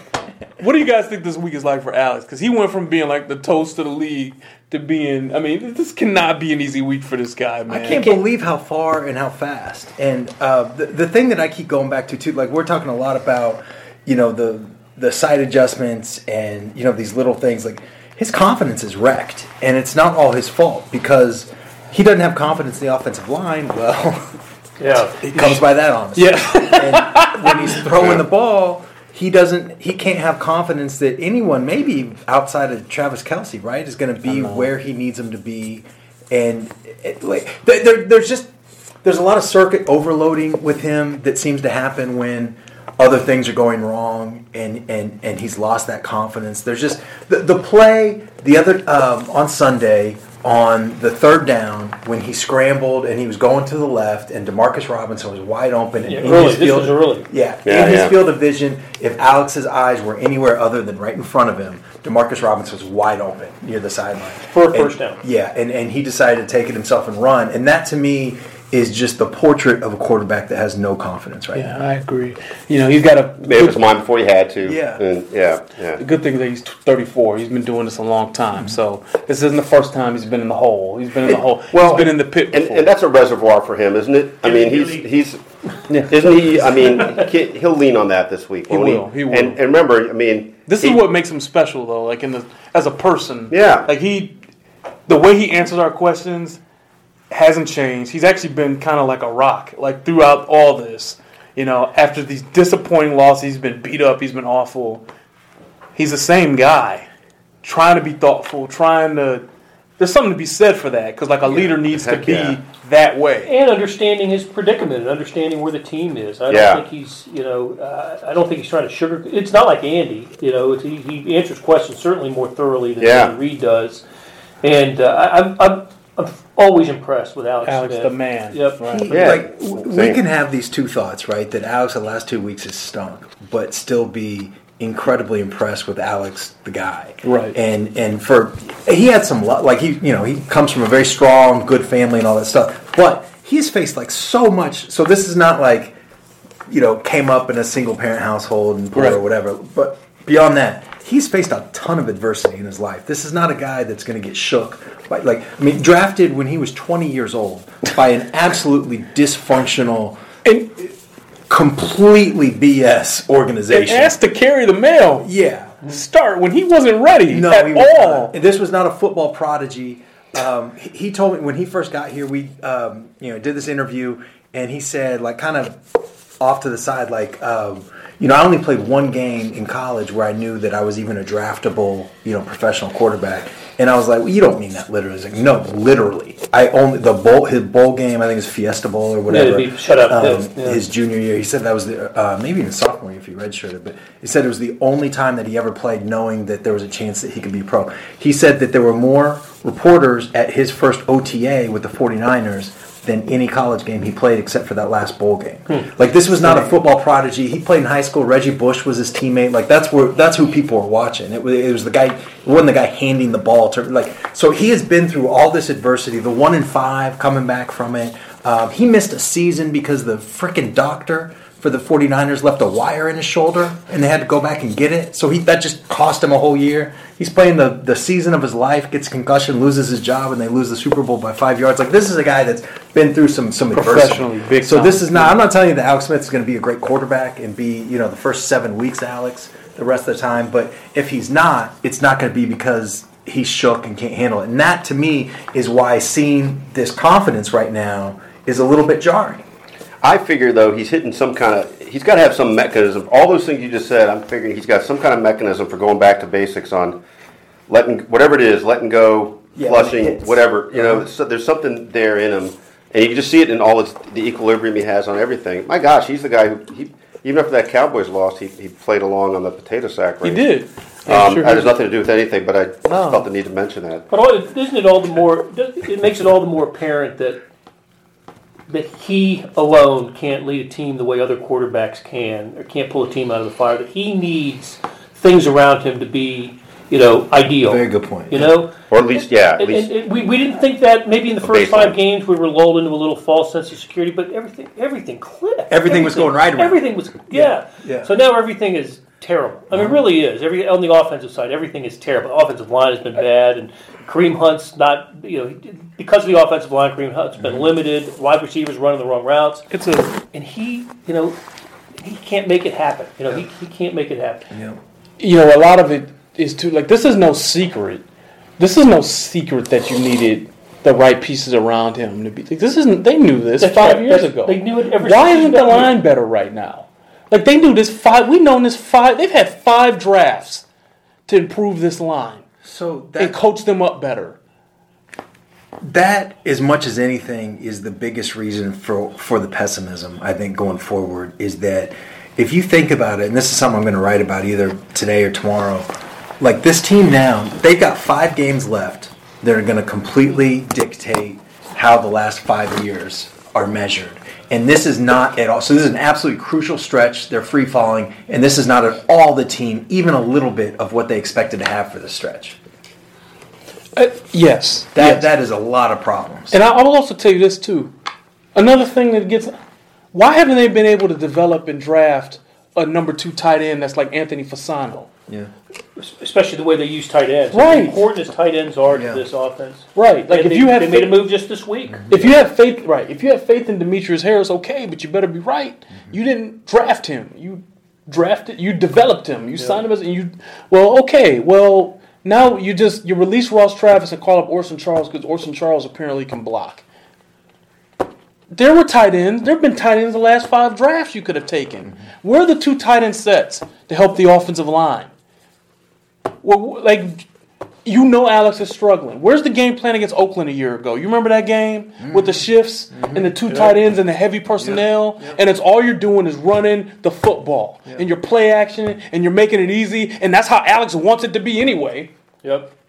what do you guys think this week is like for Alex? Because he went from being like the toast of the league to being. I mean, this cannot be an easy week for this guy, man. I can't believe how far and how fast. And uh, the the thing that I keep going back to too, like we're talking a lot about, you know, the the sight adjustments and you know these little things. Like his confidence is wrecked, and it's not all his fault because he doesn't have confidence in the offensive line. Well, (laughs) Yeah. it comes by that honestly. Yeah. and when he's (laughs) throwing the ball, he doesn't. He can't have confidence that anyone, maybe outside of Travis Kelce, right, is going to be where he needs him to be. and it, like there, there- there's just there's a lot of circuit overloading with him that seems to happen when other things are going wrong and and and he's lost that confidence. There's just the, the play the other um, on Sunday on the third down when he scrambled and he was going to the left and Demarcus Robinson was wide open and Yeah, in early. his This field was early. yeah, Yeah, in his yeah. field of vision if Alex's eyes were anywhere other than right in front of him Demarcus Robinson was wide open near the sideline For a And- first down. yeah and and he decided to take it himself and run and that to me is just the portrait of a quarterback that has no confidence right Yeah, now I agree. You know, he's got a Made up his mind before he had to. Yeah. And, yeah. Yeah. The good thing is that he's 34. He's been doing this a long time. Mm-hmm. So this isn't the first time he's been in the hole. He's been in the hole. Well, he's been in the pit And, before. and that's a reservoir for him, isn't it? I mean, he's he's isn't he? I mean, he- he'll lean on that this week. He won't will, he will. And, and remember, I mean, this he- is what makes him special, though. Like in the as a person. Yeah. Like he, the way he answers our questions hasn't changed. He's actually been kind of like a rock, like throughout all this. You know, after these disappointing losses, he's been beat up. He's been awful. He's the same guy, trying to be thoughtful, trying to. There's something to be said for that because like a leader needs to be yeah. that way. and understanding his predicament and understanding where the team is. I don't Yeah. think he's, you know, uh, I don't think he's trying to sugar. It's not like Andy, you know. It's, he, he answers questions certainly more thoroughly than Yeah. Andy does, and uh, I, I'm, I'm, I'm always impressed with Alex. Alex, Smith. the man. Yep. Right. Yeah. like w- we can have these two thoughts right that Alex the last two weeks has stunk but still be incredibly impressed with Alex the guy Right. and and for he had some lu- like he you know he comes from a very strong good family and all that stuff but he's faced like so much so this is not like you know came up in a single parent household and poor or whatever but beyond that he's faced a ton of adversity in his life this is not a guy that's going to get shook by like i mean drafted when he was 20 years old by an absolutely dysfunctional And, completely bs and organization asked to carry the mail. yeah Start when he wasn't ready no, at he was all. not. This was not a football prodigy. Um, he, he told me when he first got here, we um, you know did this interview, and he said like kind of off to the side, like um, you know I only played one game in college where I knew that I was even a draftable you know professional quarterback, and I was like, well, you don't mean that literally. He's like, no, literally. I only the bowl his bowl game. I think it was Fiesta Bowl or whatever. it'd be shutout um, yeah. His junior year, he said that was the uh, maybe even sophomore year if he redshirted, but he said it was the only time that he ever played knowing that there was a chance that he could be pro. He said that there were more reporters at his first OTA with the 49ers than any college game he played except for that last bowl game. Like this was not a football prodigy. He played in high school. Reggie Bush was his teammate. Like that's where that's who people were watching. It was, it was the guy. It wasn't the guy handing the ball to like. So he has been through all this adversity. The one in five coming back from it. Um, he missed a season because the freaking doctor for the 49ers left a wire in his shoulder and they had to go back and get it. So he that just cost him a whole year. He's playing the, the season of his life, gets concussion, loses his job, and they lose the Super Bowl by five yards. Like this is a guy that's been through some some Professionally, adversity. big so time. this is not. I'm not telling you that Alex Smith is going to be a great quarterback and be you know the first seven weeks Alex the rest of the time. But if he's not, it's not going to be because he's shook and can't handle it. And that to me is why seeing this confidence right now is a little bit jarring. I figure though he's hitting some kind of he's got to have some mechanism. All those things you just said, I'm figuring he's got some kind of mechanism for going back to basics on letting whatever it is, letting go, Yeah, flushing, whatever. You know, Uh-huh. so there's something there in him, and you can just see it in all its, the equilibrium he has on everything. My gosh, he's the guy who he, even after that Cowboys lost, he, he played along on the potato sack He did. Yeah, Um, sure that has nothing to do with anything, but I just No. felt the need to mention that. But all, isn't it all the more? It makes it all the more apparent that that he alone can't lead a team the way other quarterbacks can, or can't pull a team out of the fire. That he needs things around him to be, you know, ideal. Very good point. You know, Or at least, yeah, at and, least and- and we, we didn't think that maybe in the first baseline. five games we were lulled into a little false sense of security, but everything everything clicked. Everything was going right around. Everything was yeah. Yeah. So now everything is terrible. I mean, it uh-huh. really is. Every on the offensive side, everything is terrible. The offensive line has been bad, and Kareem Hunt's not. You know, because of the offensive line, Kareem Hunt's been mm-hmm. limited. Wide receivers running the wrong routes, It's a and he, you know, he can't make it happen. You know, he, he can't make it happen. Yeah. you know, a lot of it is too like this is no secret. This is no secret that you needed the right pieces around him to be. Like, this isn't. They knew this That's five years ago. they knew it Why isn't the line better right now? Like they knew this five. We known this five. They've had five drafts to improve this line So that, and coach them up better. that as much as anything is the biggest reason for for the pessimism i think going forward is that if you think about it and this is something i'm going to write about either today or tomorrow like this team now they've got five games left that are going to completely dictate how the last five years are measured and this is not at all so this is an absolutely crucial stretch they're free falling and this is not at all the team even a little bit of what they expected to have for the stretch Uh, yes, that yes. that is a lot of problems And I, I will also tell you this too. Another thing that gets why haven't they been able to develop and draft a number two tight end that's like Anthony Fasano? Yeah especially the way they use tight ends. Right. As important as tight ends are to Yeah. this offense. Right. Like And if they, you have they made a move just this week. Mm-hmm. if you have faith right, if you have faith in Demetrius Harris, okay, but you better be right. Mm-hmm. You didn't draft him. You drafted you developed him. You signed him as and you well, okay, well now you just you release Ross Travis and call up Orson Charles because Orson Charles apparently can block. There were tight ends. There have been tight ends the last five drafts you could have taken. Mm-hmm. Where are the two tight end sets to help the offensive line? Well, like you know Alex is struggling. Where's the game plan against Oakland a year ago? You remember that game mm-hmm. with the shifts mm-hmm. and the two tight ends and the heavy personnel? And it's all you're doing is running the football and you're play action and you're making it easy. And that's how Alex wants it to be anyway. Yep. (laughs)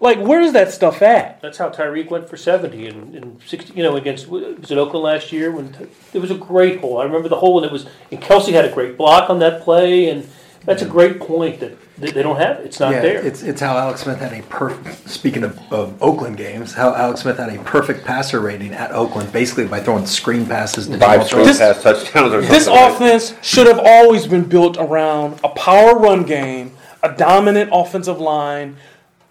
Like, where's that stuff at? That's how Tyreek went for 70 and, and 60, you know, against, was it Oakland last year? when It was a great hole. I remember the hole, and it was, and Kelce had a great block on that play, and that's a great point that they, they don't have. It's not yeah, there. It's it's how Alex Smith had a perfect. Speaking of, of Oakland games, how Alex Smith had a perfect passer rating at Oakland, basically by throwing screen passes to Five screen This- pass touchdowns or something. This right? offense should have always been built around a power run game, a dominant offensive line,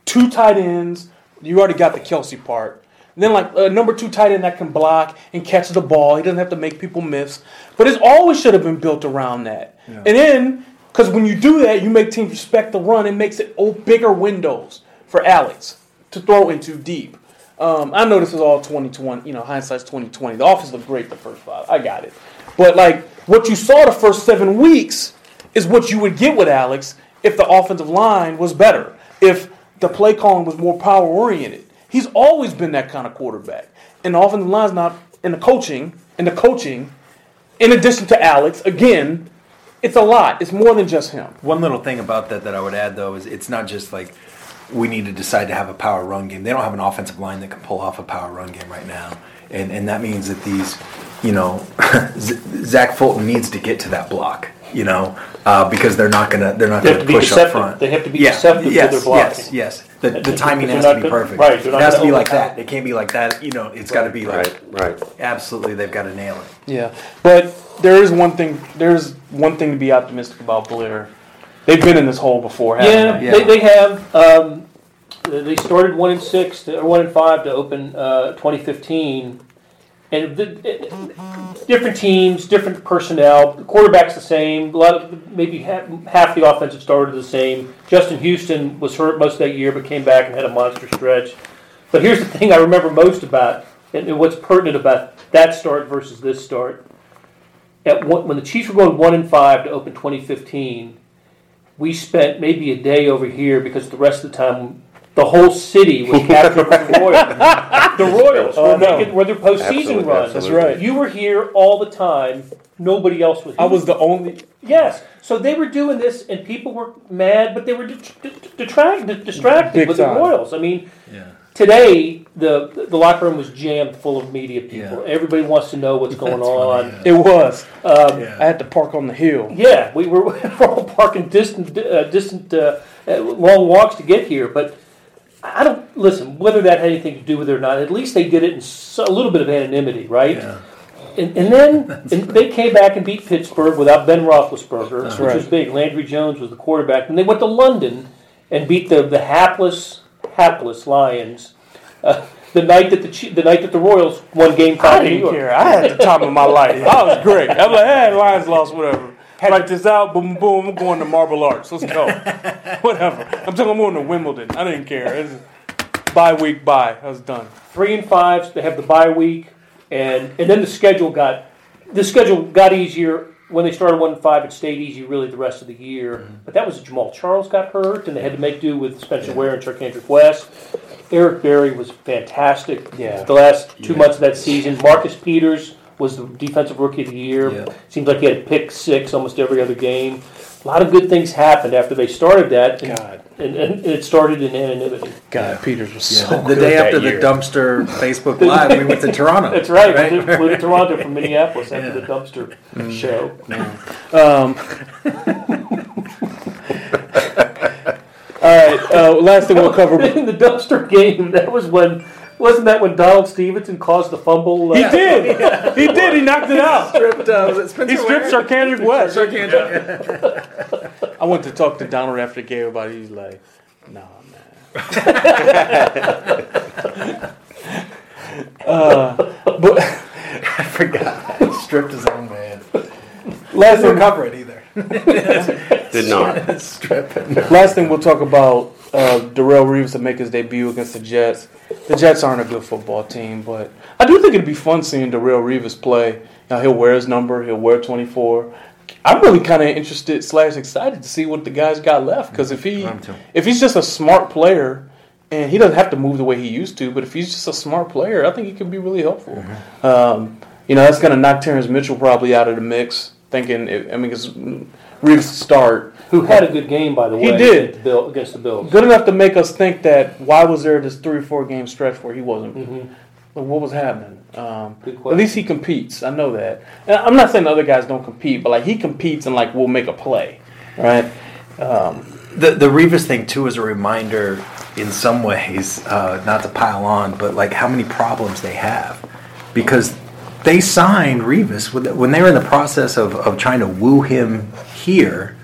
two tight ends. You already got the Kelce part. And then like a number two tight end that can block and catch the ball. He doesn't have to make people miss. But it always should have been built around that. And then, because when you do that, you make teams respect the run. It makes it oh, bigger windows for Alex to throw into deep. Um, I know this is all 2020, you know, hindsight's 2020. The offense looked great the first five. I got it. But like what you saw the first seven weeks is what you would get with Alex if the offensive line was better. If the play calling was more power oriented. He's always been that kind of quarterback. And the offensive line's not in the coaching, in the coaching, in addition to Alex, again, it's a lot. It's more than just him. One little thing about that that I would add though is it's not just like we need to decide to have a power run game. They don't have an offensive line that can pull off a power run game right now, and and that means that these, you know, (laughs) Zach Fulton needs to get to that block. You know, uh, because they're not gonna they're not They gonna to be push up front. They have to be yeah, deceptive with yes, their blocking. Yes, yes. The, the Because timing they're has not to be gonna- perfect. right, they're not It has to gonna be like overpower. that. It can't be like that. You know, it's got to be like Right, right. absolutely. They've got to nail it. Yeah, but there is one thing. There's one thing to be optimistic about Blair. They've been in this hole before, haven't Yeah, they? Yeah. They, they have. Um, they started one and six to, or one and five to open uh, 2015, and the, it, different teams, different personnel. The quarterback's the same. A lot of maybe half, half the offensive started the same. Justin Houston was hurt most of that year, but came back and had a monster stretch. But here's the thing I remember most about, and what's pertinent about that start versus this start. At one, when the Chiefs were going one and five to open 2015 we spent maybe a day over here because the rest of the time the whole city was (laughs) captured by the Royals. The Royals Oh, were, no. making, were their postseason Absolutely, run. That's right. You were here all the time. Nobody else was. Here. I was the only. yes. So they were doing this, and people were mad, but they were det- det- detract, distracted Big with time. the Royals. I mean, Yeah. today the the locker room was jammed full of media people. Yeah. Everybody wants to know what's going That's on. funny, It was. Um, Yeah. I had to park on the hill. yeah, we were, we (laughs) were all parking distant, uh, distant, uh, uh, long walks to get here. But I don't listen. Whether that had anything to do with it or not, at least they did it in so, a little bit of anonymity, right? Yeah. And, and then (laughs) and they came back and beat Pittsburgh without Ben Roethlisberger, which right. was big. Landry Jones was the quarterback. And they went to London and beat the the hapless, hapless Lions. Uh, the night that the the night that the Royals won Game I Five in New didn't York. care. I had the time of my life. I was great. (laughs) I was like, hey, Lions lost, whatever. Write this out, boom, boom. I'm going to Marble Arch. Let's go. (laughs) whatever. I'm talking, I'm going to Wimbledon. I didn't care. It was bye week, bye. I was done. three and fives. They have the bye week, and and then the schedule got the schedule got easier when they started one and five. It stayed easy really the rest of the year. Mm-hmm. But that was Jamaal Charles got hurt, and they had to make do with Spencer Ware and Charcandrick West. Eric Berry was fantastic. Yeah. The last two months of that season, Marcus Peters was the defensive rookie of the year. Yeah. Seems like he had pick six almost every other game. A lot of good things happened after they started that, and, God. and, and it started in anonymity. God, Peters was Yeah, so the, the good day that after year. the dumpster (laughs) Facebook Live, we went to Toronto. That's right. We did- flew to Toronto from (laughs) Minneapolis after the dumpster show. Um, (laughs) all right. Uh, last thing we'll cover. in the dumpster game, that was when wasn't that when Donald Stephenson caused the fumble? He uh, (laughs) did. He did. He knocked it out. stripped, uh, was it Spencer He stripped Ware? Sarkanic West. Sarkanic. (laughs) I went to talk to Donald after the game about it. He's like, nah, man. (laughs) uh, but I forgot. He stripped his own man. last Didn't thing, cover it either. Did not. Strip it. last thing we'll talk about uh, Darrelle Revis to make his debut against the Jets. The Jets aren't a good football team, but I do think it'd be fun seeing Darrelle Revis play. Now he'll wear his number. He'll wear 24. I'm really kind of interested slash excited to see what the guy's got left because if he if he's just a smart player and he doesn't have to move the way he used to, but if he's just a smart player, I think he can be really helpful. Um, you know, that's going to knock Terrance Mitchell probably out of the mix. Thinking, I mean, because Revis start who had a good game by the way. He did. against the, Bill, against the Bills. good enough to make us think that why was there this three or four game stretch where he wasn't? Like, what was happening? Um, Good at least he competes. I know that. And I'm not saying the other guys don't compete, but like he competes and like will make a play, right? The the Revis thing too is a reminder, in some ways, uh, not to pile on, but like how many problems they have, because they signed Revis when they were in the process of, of trying to woo him here.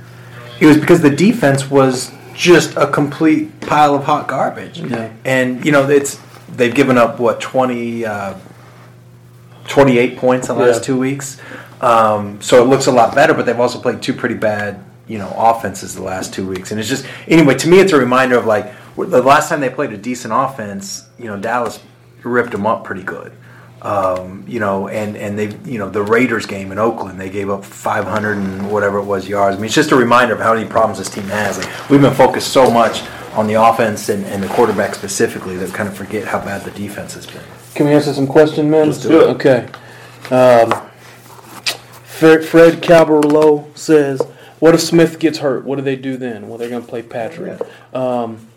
It was because the defense was just a complete pile of hot garbage, Yeah. and you know it's they've given up what 20, uh, 28 points in the last Yeah. two weeks. Um, so it looks a lot better, but they've also played two pretty bad, you know, offenses the last two weeks. And it's just anyway to me, it's a reminder of like the last time they played a decent offense. You know, Dallas ripped them up pretty good. Um, you know, and and they, you know, the Raiders game in Oakland, they gave up 500 and whatever it was yards. I mean, it's just a reminder of how many problems this team has. Like we've been focused so much on the offense and, and the quarterback specifically that we kind of forget how bad the defense has been. Can we answer some questions, man? Let's do it. Okay. Um, Fred, Caballero says, "What if Smith gets hurt? What do they do then? Well, they're going to play Patrick. Um,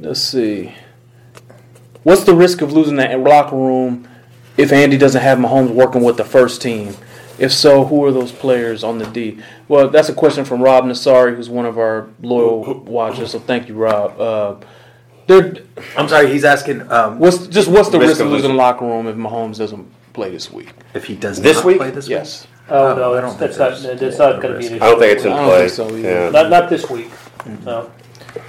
let's see. What's the risk of losing that locker room if Andy doesn't have Mahomes working with the first team? If so, who are those players on the D? Well, that's a question from Rob Nassari, who's one of our loyal watchers. So thank you, Rob. Uh, they're, I'm sorry, he's asking um, What's just what's the Risk risk, of of losing losing. the locker room if Mahomes doesn't play this week? if he does This not week? play this week? Yes. Oh Oh, no, I that's, don't that's think not there's that's not going to be an risk. issue. I don't think it's in I don't play. think so yeah. Not not this week. No.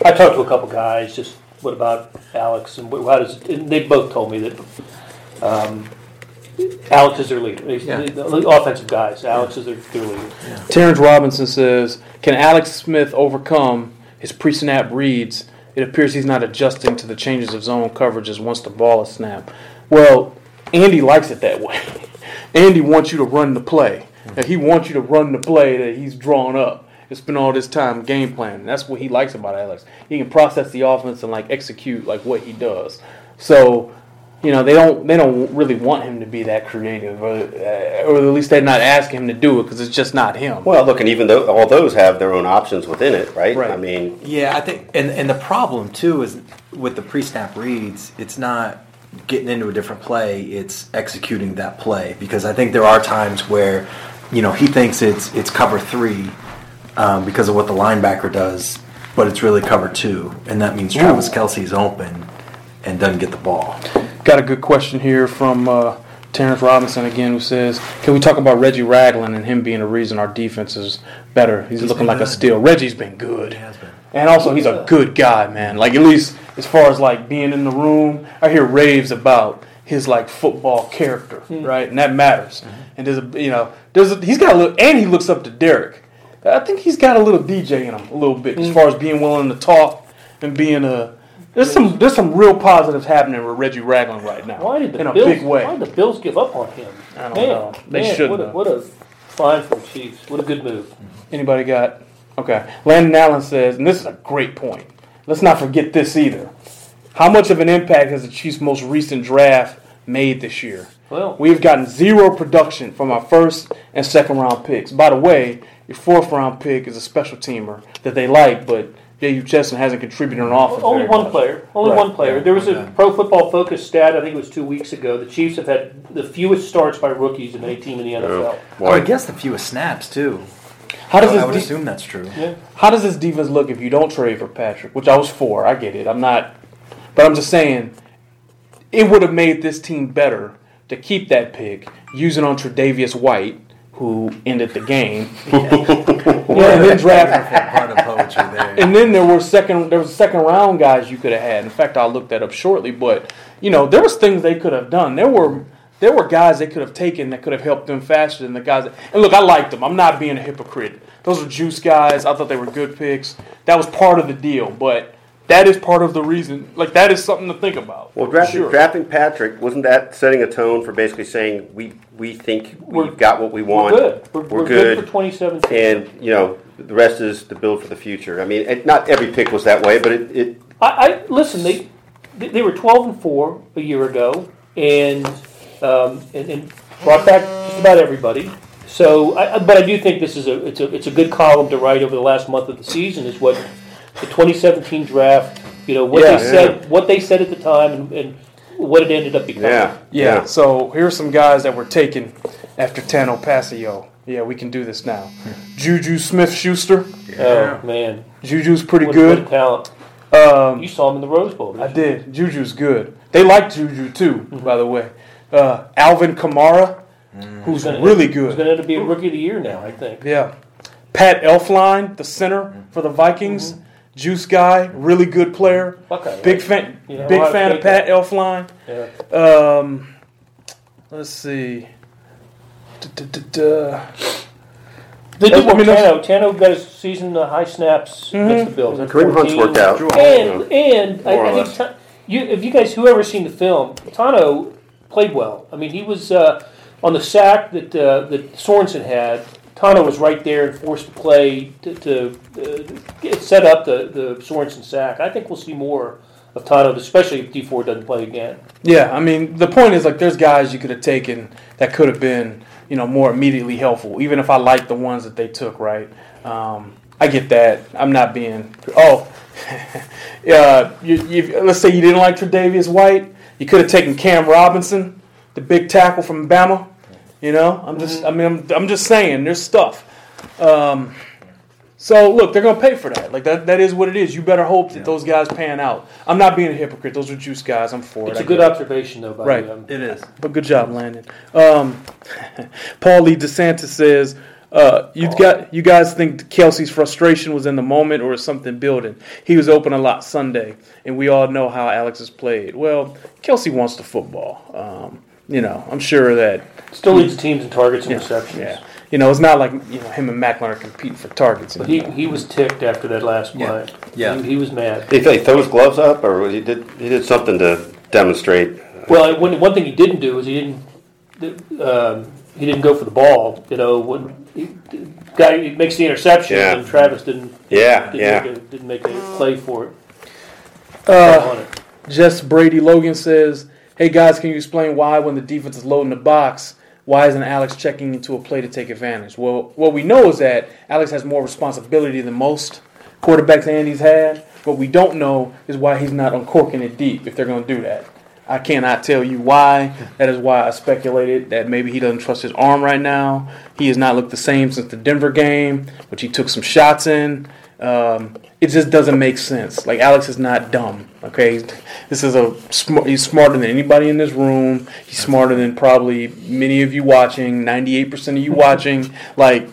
I talked to a couple guys. Just what about Alex and wh- how does? And they both told me that um, Alex is their leader. Yeah. the, the offensive guys. Alex is their, their leader. Terrence Robinson says, "Can Alex Smith overcome his pre-snap reads? It appears he's not adjusting to the changes of zone coverages once the ball is snapped." Well, Andy likes it that way. (laughs) Andy wants you to run the play. That he wants you to run the play that he's drawn up. It's been all this time game planning. That's what he likes about Alex. He can process the offense and like execute like what he does. So, you know, they don't they don't really want him to be that creative, or, uh, or at least they're not asking him to do it because it's just not him. Well, look, and even though all those have their own options within it, right? Right. I mean, Yeah, I think, and and the problem too is with the pre-snap reads, it's not getting into a different play; it's executing that play. Because I think there are times where, you know, he thinks it's it's cover three um, because of what the linebacker does, but it's really cover two, and that means Travis Kelce's open and doesn't get the ball. Got a good question here from uh, Terrence Robinson again, who says, "Can we talk about Reggie Ragland and him being the reason our defense is better? He's, looking been like a good. steal. Reggie's been good, has been. and also he's a good guy, man. Like at least as far as like being in the room, I hear raves about his like football character, hmm. right? And that matters. Mm-hmm. And there's a you know there's a, he's got a little, and he looks up to Derrick. I think he's got a little DJ in him a little bit as hmm. far as being willing to talk and being a. There's some there's some real positives happening with Reggie Ragland right now. Why did the in a Bills? big way? Why did the Bills give up on him? I don't man, know. They man, shouldn't What a, what a fine for the Chiefs. What a good move. Anybody got? Okay. Landon Allen says, and this is a great point. Let's not forget this either. How much of an impact has the Chiefs' most recent draft made this year? Well, We've gotten zero production from our first and second round picks. By the way, your fourth round pick is a special teamer that they like, but Jehu Chesson hasn't contributed an offense. only very one much. player. Only Right. one player. There was a Pro Football Focus stat. I think it was two weeks ago. The Chiefs have had the fewest starts by rookies of any team in the NFL. Well, I guess the fewest snaps too. How does I would de- assume that's true. how does this defense look if you don't trade for Patrick? Which I was for. I get it. I'm not, but I'm just saying, it would have made this team better to keep that pick, use it on Tre'Davious White, who ended the game, yeah, (laughs) and then draft. Part of poetry there. And then there were second there was second round guys you could have had. In fact, I'll look that up shortly. But you know, there was things they could have done. There were there were guys they could have taken that could have helped them faster than the guys. That, and look, I liked them. I'm not being a hypocrite. Those were juice guys. I thought they were good picks. That was part of the deal. But that is part of the reason. Like that is something to think about. Well, drafting, Sure. drafting Patrick wasn't that setting a tone for basically saying we we think We're- we've got what we We're want. good. We're, We're we're good. good. for 2017. and you know the rest is to build for the future. I mean, it, not every pick was that way, but it, it I, I listen. They they were 12 and four a year ago, and um, and, and brought back just about everybody. So, I, I- but I do think this is a it's a it's a good column to write over the last month of the season. Is what the 2017 draft. You know what Yeah. they said, what they said at the time, and, and what it ended up becoming. yeah Yeah. So here's some guys that were taken after Tanoh Kpassagnon. Yeah, we can do this now. Juju Smith Schuster. Oh man, Juju's pretty what, what a good. talent! Um, You saw him in the Rose Bowl. I didn't you? did. Juju's good. They like Juju too, by the way. Uh, Alvin Kamara, who's Gonna- really good. He's going to end up being rookie of the year now. I think. Yeah. Pat Elflein, the center for the Vikings, juice guy, really good player. Buckeye, Big fan, You know, big fan of Pat guy. Elflein. Yeah. Um, let's see. Da-da-da-da. They did I work mean, Tano. Tano got his season uh, high snaps against the Bills. That's Kareem Hunt's worked out. And and I, More or I think less. Ta- you, if you guys whoever's seen the film, Tano played well. I mean, he was uh, on the sack that uh, that Sorensen had. Tano was right there and forced the play to, to uh, get set up the the Sorensen sack. I think we'll see more of Tano, especially if D4 doesn't play again. Yeah, I mean, the point is like there's guys you could have taken that could have been, you know, more immediately helpful. Even if I like the ones that they took, right? Um, I get that. I'm not being. Oh, yeah. (laughs) You, you, let's say you didn't like Tre'Davious White, you could have taken Cam Robinson, the big tackle from Bama. You know, I'm just. I mean, I'm, I'm just saying. There's stuff. Um, so look, they're gonna pay for that. Like that. That is what it is. You better hope that those guys pan out. I'm not being a hypocrite. Those are juice guys. I'm for It's it. a I good get it. observation, though. By Right. um, It is. But good job, Landon. Um, (laughs) Paul Lee DeSantis says, uh, "You got you guys think Kelce's frustration was in the moment or is something building? He was open a lot Sunday, and we all know how Alex has played. Well, Kelce wants the football. Um, you know, I'm sure that still leads teams in targets and receptions. yeah, you know, it's not like you know him and Maclin are competing for targets. But he, anymore. he was ticked after that last play. Yeah. He, he was mad. Did he throw his gloves up, or he did he did something to demonstrate? Well, one, one thing he didn't do is he didn't um, he didn't go for the ball. You know, when he, the guy he makes the interception Yeah. and Travis didn't Yeah, didn't, yeah. Make a, didn't make a play for it. Uh, it. Jess Brady Logan says, "Hey guys, can you explain why when the defense is loading the box, why isn't Alex checking into a play to take advantage?" Well, what we know is that Alex has more responsibility than most quarterbacks Andy's had. What we don't know is why he's not uncorking it deep if they're going to do that. I cannot tell you why. That is why I speculated that maybe he doesn't trust his arm right now. He has not looked the same since the Denver game, which he took some shots in. Um, it just doesn't make sense. Like Alex is not dumb. Okay, this is a smart. He's smarter than anybody in this room. He's smarter than probably many of you watching. Ninety-eight percent of you watching. (laughs) Like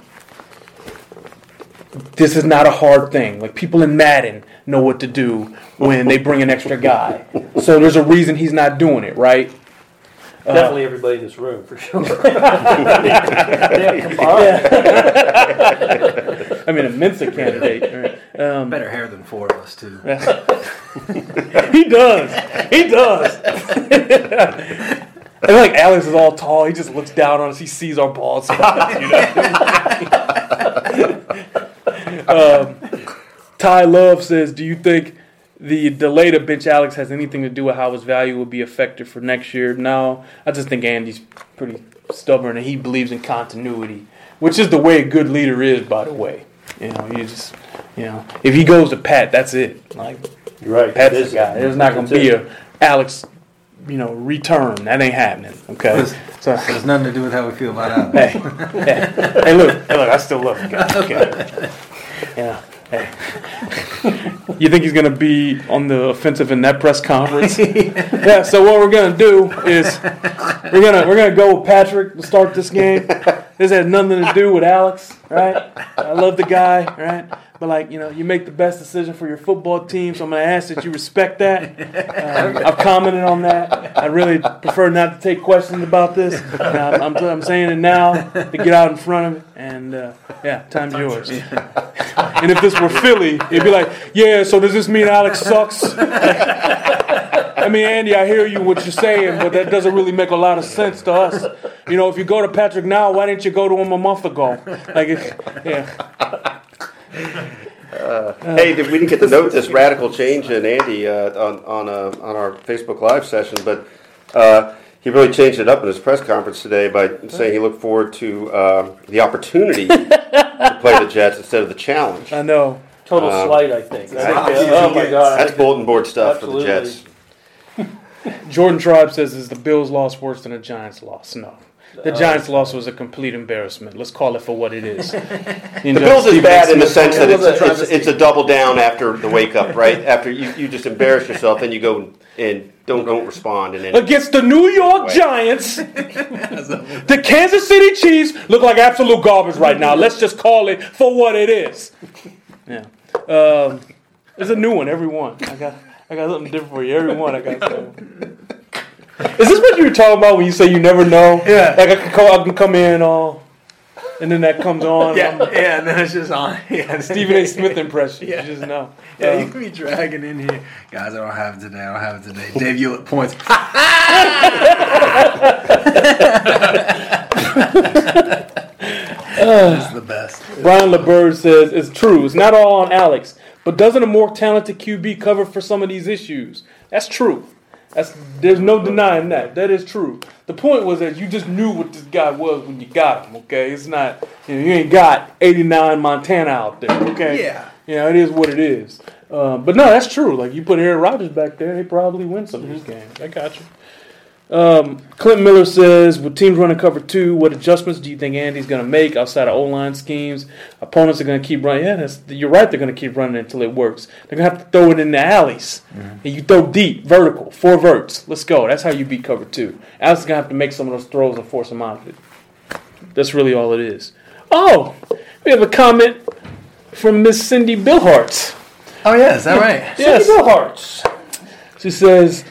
this is not a hard thing. Like people in Madden know what to do when they bring an extra guy. So there's a reason he's not doing it, right? Uh, Definitely everybody in this room for sure. (laughs) yeah, combined. (laughs) I mean, a Mensa candidate. Right? Um, Better hair than four of us too. (laughs) he does. He does. and like Alex is all tall. He just looks down on us. He sees our bald spots. You know? um, Ty Love says, "Do you think the delay to bench Alex has anything to do with how his value will be affected for next year. No, I just think Andy's pretty stubborn and he believes in continuity, which is the way a good leader is, by the way. You know, you just, you know, if he goes to Pat, that's it. Like, You're right. Pat's the guy. There's not going to be a Alex, you know, return. That ain't happening. Okay. So, Has nothing to do with how we feel about Alex. (laughs) hey, hey, hey, look, hey, look, I still love the guy. (laughs) Okay. Yeah. Hey. You think he's gonna be on the offensive in that press conference? (laughs) yeah. So what we're gonna do is we're gonna we're gonna go with Patrick to start this game. This has nothing to do with Alex, right? I love the guy, right? But like you know, you make the best decision for your football team, so I'm gonna ask that you respect that. (laughs) Um, I've commented on that. I really prefer not to take questions about this. And I'm, I'm, I'm saying it now to get out in front of it. And uh, yeah, time's yours. And if this were Philly, it'd be like, yeah. So does this mean Alex sucks? I mean, Andy, I hear you what you're saying, but that doesn't really make a lot of sense to us. You know, if you go to Patrick now, why didn't you go to him a month ago? Like, it's, yeah. Hey, did- we didn't get to note this radical change in Andy uh, on on, uh, on our Facebook Live session, but uh, he really changed it up in his press conference today by saying he looked forward to uh, the opportunity to play the Jets instead of the challenge. I know. Total Um, slight, I think. I think that- oh my God. That's bulletin board stuff for the Jets. (laughs) Jordan Tribe says, is the Bills' loss worse than the Giants' loss? No. The Giants' loss was a complete embarrassment. Let's call it for what it is. (laughs) The Bills is bad in the sense that it's, it's, it's a double down after the wake up, right? (laughs) After you, you just embarrass yourself, then you go and don't don't respond, and then Against the New York Right. Giants, (laughs) the Kansas City Chiefs look like absolute garbage right now. Let's just call it for what it is. Yeah. Um, there's a new one every one. I got I got something different for you. Every one I got something. Is this what you were talking about when you say you never know? Yeah. Like I can come, I can come in all, and then that comes on. (laughs) Yeah, yeah, and then it's just on. (laughs) Yeah, Stephen A. Smith impression. (laughs) Yeah. You just know. Yeah, you Um, can be dragging in here. Guys, I don't have it today. I don't have it today. Dave Hewlett points. That's the best. Brian LeBird says it's true. It's not all on Alex, but doesn't a more talented QB cover for some of these issues? That's true. That's there's no denying that. That is true. The point was that you just knew what this guy was when you got him. Okay, it's not you, know, you ain't got 89 Montana out there. Okay, Yeah. you know it is what it is. Um, but no, that's true. Like you put Aaron Rodgers back there, he probably win some of these games. I got you. Um, Clint Miller says, with teams running cover two, what adjustments do you think Andy's going to make outside of O-line schemes? Opponents are going to keep running. Yeah, that's, you're right. They're going to keep running until it works. They're going to have to throw it in the alleys. And you throw deep, vertical, four verts. Let's go. That's how you beat cover two. Alex is going to have to make some of those throws and force them out of it. That's really all it is. Oh, we have a comment from Miss Cindy Billhartz. Oh yeah, is that right? Yes. Cindy. She says,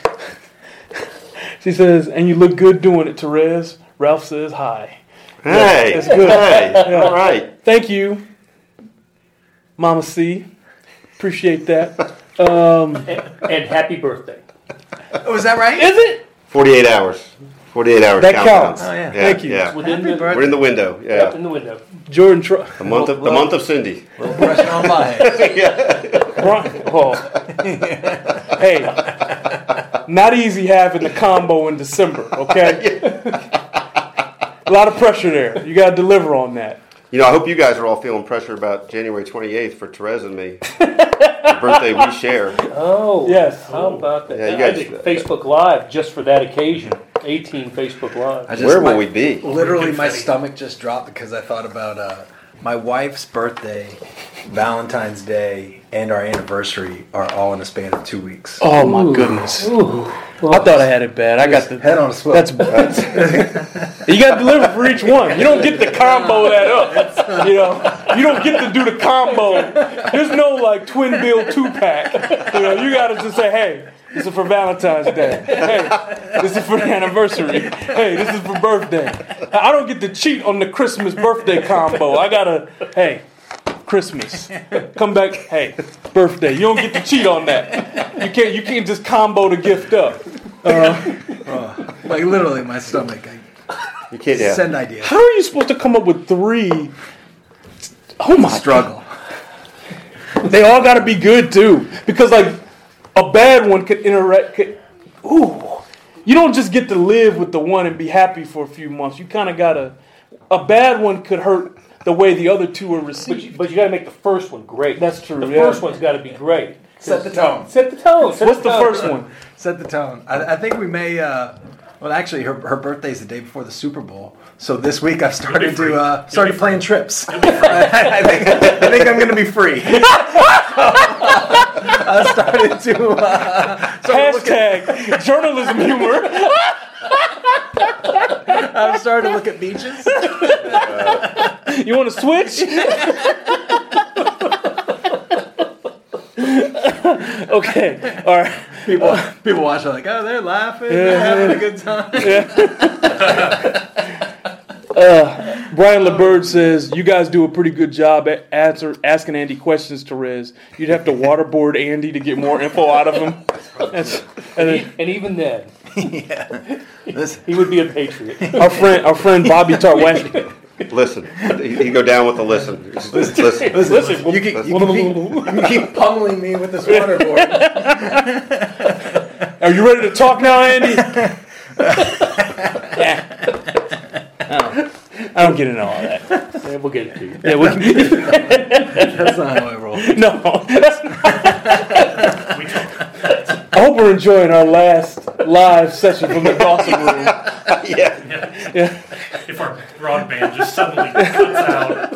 she says, and you look good doing it, Terez. Ralph says hi. hey, That's good. hey, all right. Thank you, Mama C. Appreciate that. Um, And happy birthday. Oh, is that right? is it? Forty-eight hours. Forty-eight hours. That countdown. counts. Oh, yeah. Thank you. Yeah, Within the, we're in the window. up Yeah, in the window. Jordan Tr- the month of the month of Cindy. little pressure on my head. (laughs) Brian- oh. (laughs) hey, not easy having the combo in December, okay? (laughs) A lot of pressure there. You got to deliver on that. You know, I hope you guys are all feeling pressure about January 28th for Terez and me. the birthday we share. Oh. Yes. How about that? Yeah, you I guys- did Facebook Live just for that occasion. 18 Facebook Live. I just- Where will my- we be? Literally, my stomach just dropped because I thought about uh, my wife's birthday, Valentine's Day, and our anniversary are all in the span of two weeks. Oh my goodness. I thought I had it bad. I got the Head on a swivel. That's (laughs) bad. you got to deliver for each one. You don't get to combo that up. You know, you don't get to do the combo. There's no like twin bill two pack. You know, you got to just say, hey, this is for Valentine's Day. (laughs) Hey, this is for the anniversary. Hey, this is for birthday. I don't get to cheat on the Christmas birthday combo. I gotta, hey. Christmas. Come back, hey, birthday. You don't get to cheat on that. You can't. You can't just combo the gift up. Uh, oh, like literally, my stomach. I You can't. Yeah. send ideas. How are you supposed to come up with three? Oh my! Struggle. They all got to be good too, because like a bad one could interact. Could, ooh, you don't just get to live with the one and be happy for a few months. You kind of gotta. A bad one could hurt the way the other two are But received. you, but you got to make the first one great. That's true, The yeah. first one's got to be great. Set the tone. Set the tone. Set What's the tone. first one? Set the tone. I, I think we may. Uh, well, actually, her, her birthday's the day before the Super Bowl. So this week I've started to uh, You'll started be playing trips. I, (laughs) I think, I think I'm going to be free. (laughs) (laughs) I started to. Uh, started looking- Hashtag journalism humor. I've started to look at beaches. You want to switch? okay. All right. People people watch are like, oh, they're laughing, they're having a good time. Uh, Brian LeBird says you guys do a pretty good job at answer, asking Andy questions to Riz. You'd have to waterboard Andy to get more info out of him. That's- (laughs) and then And even then, Listen, he would be a patriot. our friend, our friend Bobby Tarwash. Listen, you you go down with the listen. Just Listen. listen, Listen, you, can, you, can keep, you keep pummeling me with this waterboard. Are you ready to talk now, Andy? I (laughs) don't, (laughs) I don't get into all that. Yeah, we'll get it to you. Yeah, we can, That's not how I roll. (laughs) no. We talk. I hope we're enjoying our last live session from the Dawson room. (laughs) Yeah. Yeah. If our broadband just suddenly cuts out,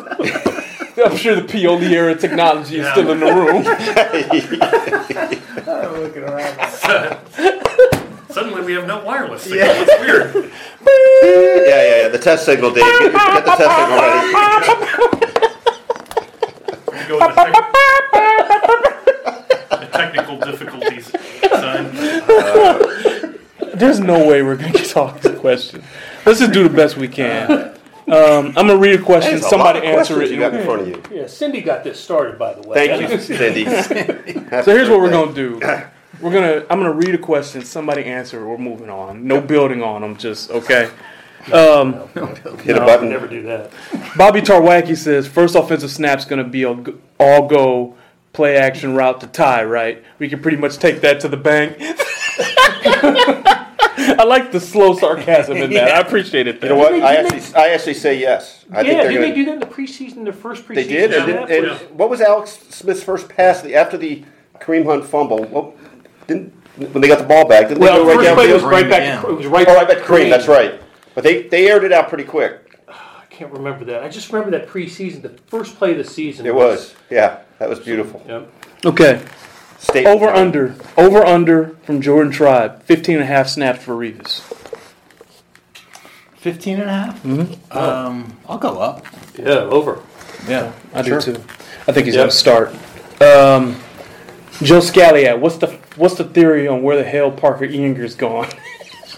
I'm sure the Pioli era technology is still in the room. I'm looking around. Suddenly we have no wireless signal. It's weird. (laughs) Yeah, yeah, yeah. The test signal, Dave. Get, get the test signal ready. We go the, tech- the technical difficulties. Son. There's no way we're going to get talk this question. Let's just do the best we can. Um, I'm going to read a question. A Somebody answer it. you got in front of you. Yeah, Cindy got this started, by the way. Thank you, (laughs) Cindy. So here's what we're going to do. We're gonna. I'm gonna read a question. Somebody answer. We're moving on. No building on them. Just okay. Um, Hit a No, button. never do that. Bobby Tarwacki says first offensive snap's gonna be a g- all go play action route to tie. Right. We can pretty much take that to the bank. (laughs) I like the slow sarcasm in that. I appreciate it. You know what? I actually, I actually say yes. I yeah, they're did gonna. they do that in the preseason, the first preseason? They did, and, snap? and, and what was Alex Smith's first pass after the Kareem Hunt fumble? Well, didn't when they got the ball back? Didn't well, they the go right first play was right back. again. To, it was right. Oh, I back bet to Kareem. That's right. But they they aired it out pretty quick. I can't remember that. I just remember that preseason, the first play of the season. It was, yeah, that was beautiful. Yep. Okay. State Over under. Over under from Jordan Tribe. 15 and a half snaps for Revis. 15 and a half? Mm-hmm. Um, I'll go up. Yeah, over. Yeah. I do too. I think he's Yep. going to start. Um, Joe Scalliat, what's the what's the theory on where the hell Parker Ehinger's gone?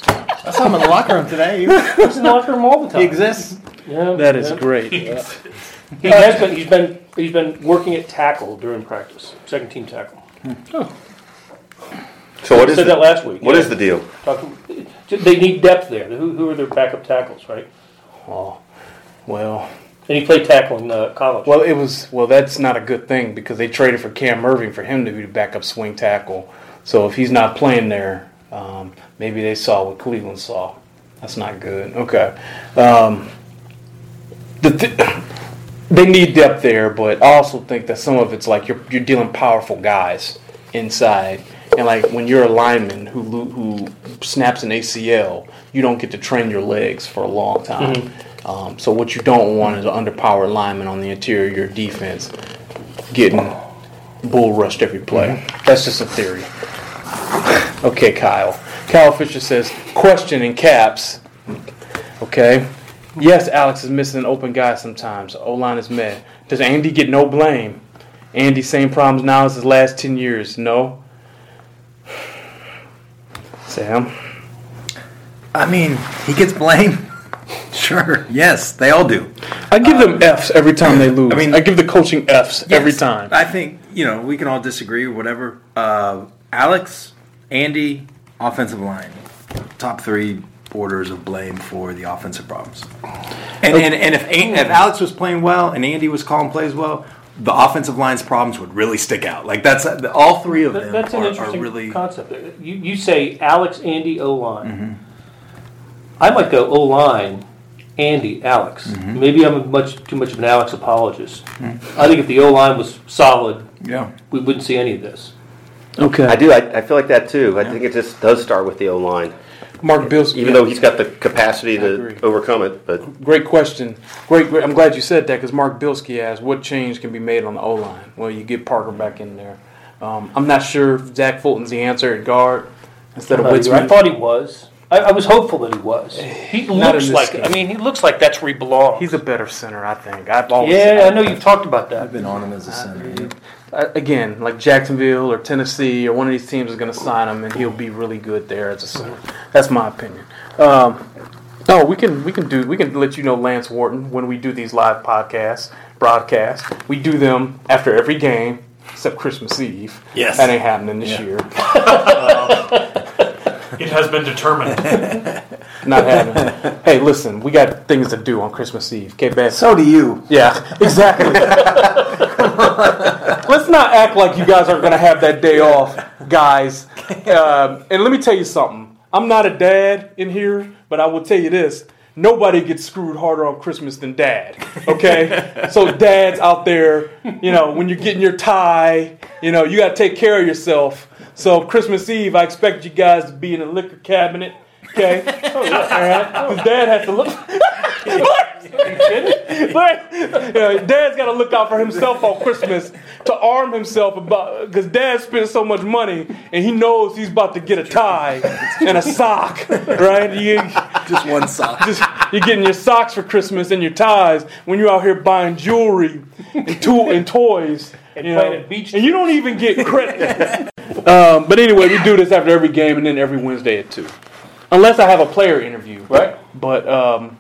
I saw him in the locker room today. He's in the locker room all the time. he exists. Yeah, That is yeah. great. He has been. He's been. He's been working at tackle during practice, second team tackle. So what is said the, that last week. What yeah. is the deal? Talking, they need depth there. Who, who are their backup tackles, right? Oh, well, And he played tackle in uh, college. well, it was well. That's not a good thing because they traded for Cam Erving for him to be the backup swing tackle. So if he's not playing there, um, maybe they saw what Cleveland saw. That's not good. Okay. Um, the th- (laughs) they need depth there, but I also think that some of it's like you're you're dealing powerful guys inside, and like when you're a lineman who who snaps an ACL, you don't get to train your legs for a long time. Um, so what you don't want is an underpowered lineman on the interior of your defense getting bull rushed every play. That's just a theory. Okay, Kyle. Kyle Fisher says, question in caps. Okay. Yes, Alex is missing an open guy sometimes. O line is met. Does Andy get no blame? Andy, same problems now as his last 10 years. No. Sam? I mean, he gets blamed. (laughs) Sure. Yes, they all do. I give them F's every time they lose. I I mean, mean- I give the coaching F's every time. I think you know we can all disagree or whatever. Uh, Alex, Andy, offensive line, top three orders of blame for the offensive problems. And and, and if An- if Alex was playing well and Andy was calling plays well, the offensive line's problems would really stick out. Like that's all three of them That's an are, are interesting really. concept. You, you say Alex, Andy, O line. Mm-hmm. I might go O line, Andy, Alex. Mm-hmm. Maybe I'm much too much of an Alex apologist. I think if the O line was solid, Yeah. we wouldn't see any of this. Okay. I do. I, I feel like that too. I think it just does start with the O line, Mark Bilski. even though he's got the capacity to overcome it. But Great question. Great, great. I'm glad you said that because Mark Bilski asked what change can be made on the O line. Well, you get Parker back in there. Um, I'm not sure if Zach Fulton's the answer at guard instead of Uh, I thought he was. I, I was hopeful that he was. He Not looks in this like. scheme. I mean, he looks like that's where he belongs. He's a better center, I think. I've always yeah, said I know you've talked about that. I've been on him as a center. Uh, again, like Jacksonville or Tennessee or one of these teams is going to sign him, and he'll be really good there as a center. That's my opinion. Um, no, we can we can do we can let you know Lance Wharton when we do these live podcasts broadcasts. We do them after every game except Christmas Eve. Yes. that ain't happening this year. (laughs) (laughs) It has been determined. (laughs) Not happening. hey, listen, we got things to do on Christmas Eve. Okay, Beth? So do you. Yeah, exactly. (laughs) Let's not act like you guys are going to have that day off, guys. Um, and let me tell you something. I'm not a dad in here, but I will tell you this. Nobody gets screwed harder on Christmas than dad. Okay? (laughs) so, dads out there, you know, when you're getting your tie, you know, you got to take care of yourself. So, Christmas Eve, I expect you guys to be in a liquor cabinet. Okay? (laughs) Oh, yeah. All right? 'Cause dad has to look. But you know, Dad's got to look out for himself on Christmas to arm himself about because Dad spends so much money and he knows he's about to get a tie and a sock, right? You, Just one sock. just, you're getting your socks for Christmas and your ties when you're out here buying jewelry and, tool, and toys. And you playing know, beach and you don't even get credit. (laughs) um, but anyway, we do this after every game and then every Wednesday at two, unless I have a player interview. Right. But um,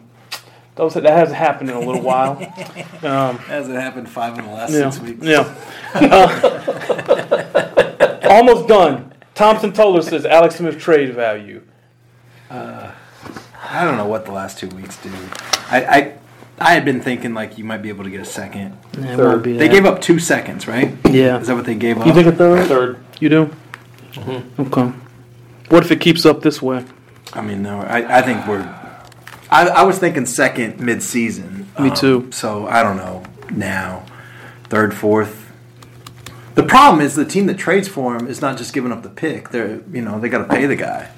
those that hasn't happened in a little while. (laughs) Um, Hasn't happened five in the last yeah, six weeks. yeah. Uh, (laughs) almost done. Thompson Toller says Alex Smith trade value. I don't know what the last two weeks do. I, I I had been thinking like you might be able to get a second. Third. They gave up two seconds, right? Yeah. Is that what they gave up? You think a third? Third. You do? Okay. What if it keeps up this way? I mean, no. I, I think we're. I, I was thinking second mid-season. Me um, too. So I don't know now, third, fourth. The problem is the team that trades for him is not just giving up the pick. They're you know they got to pay the guy.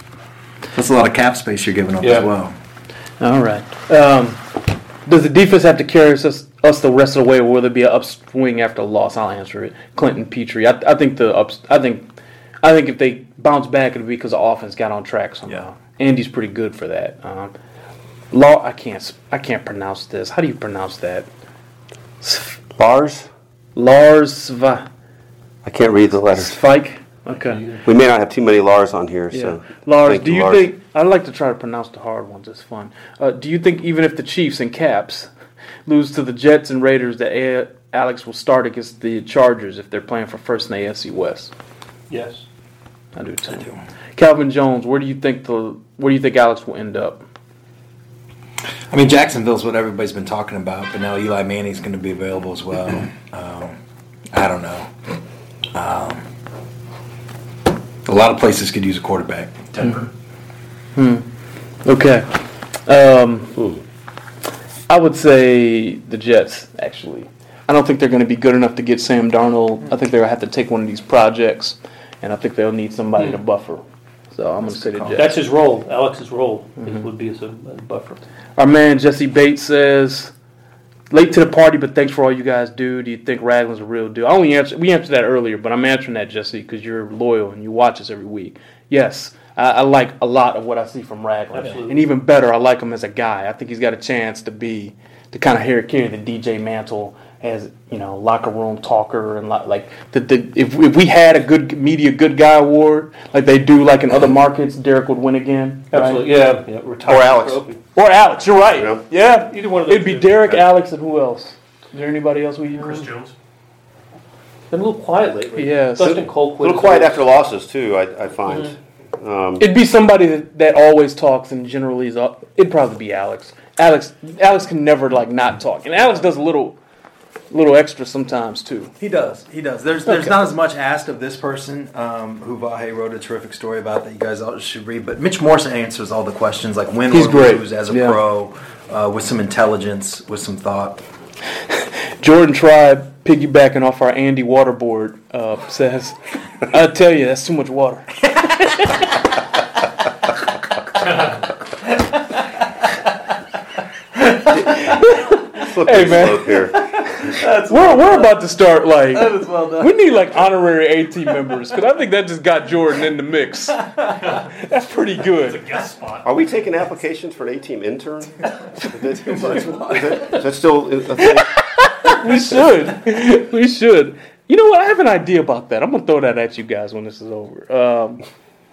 That's a lot of cap space you're giving up Yeah. as well. All right. Um, does the defense have to carry us, us the rest of the way, or will there be an upswing after a loss? I'll answer it. Clinton Petrie. I, I think the ups. I think. I think if they bounce back, it'll be because the offense got on track somehow. Andy's pretty good for that. Um, Law. I can't. s- I can't pronounce this. How do you pronounce that? Lars, Lars Sva- I can't read the letters. Svike. Okay. We may not have too many Lars on here, Yeah. so Lars, thank do you Lars. think I'd like to try to pronounce the hard ones? It's fun. Uh, do you think even if the Chiefs and Caps lose to the Jets and Raiders, that A- Alex will start against the Chargers if they're playing for first in the AFC West? Yes. I do too. Calvin Jones, where do you think the where do you think Alex will end up? I mean, Jacksonville's what everybody's been talking about, but now Eli Manning's going to be available as well. (clears throat) Um, I don't know. Um, a lot of places could use a quarterback. Denver. Okay. Um, I would say the Jets, actually. I don't think they're going to be good enough to get Sam Darnold. I think they're going to have to take one of these projects, and I think they'll need somebody to buffer. So I'm going to say the Jets. That's his role. Alex's role Mm-hmm. would be as a, a buffer. Our man Jesse Bates says, "Late to the party, but thanks for all you guys do. Do you think Ragland's a real deal?" I only answered we answered that earlier, but I'm answering that Jesse because you're loyal and you watch us every week. Yes, I, I like a lot of what I see from Ragland, Absolutely. and even better, I like him as a guy. I think he's got a chance to be to kind of carry carry the DJ mantle as you know locker room talker and li- like the, the if if we had a good media good guy award like they do like in other markets, Derrick would win again. right? Absolutely. Yeah. yeah retire Or Alex. trophy. Or Alex, you're right. Yeah. Yeah. Either one of those It'd be two. Derrick, Alex, and who else? Is there anybody else we Chris Jones. Been a little quiet lately. Yeah, so- Colquitt. a little quiet after losses too. I, I find. Mm-hmm. Um, It'd be somebody that, that always talks and generally is up. It'd probably be Alex. Alex Alex can never like not talk. And Alex does a little little extra sometimes too. He does. He does. There's there's not as much asked of this person, um, who Vahe wrote a terrific story about that you guys all should read. But Mitch Morrison answers all the questions, like win He's or great. lose as a Yeah. pro, uh, with some intelligence, with some thought. (laughs) Jordan Tribe, piggybacking off our Andy Waterboard, uh, says, "I tell you, that's too much water." (laughs) Hey, man. slope here. (laughs) We're, we're about to start like is well done. we need like honorary A team members because I think that just got Jordan in the mix. (laughs) That's pretty good. A Guest spot. Are we taking applications for an A-team intern? (laughs) Is that, is that- is that- is that still a thing? We should. We should. You know what? I have an idea about that. I'm gonna throw that at you guys when this is over. Um,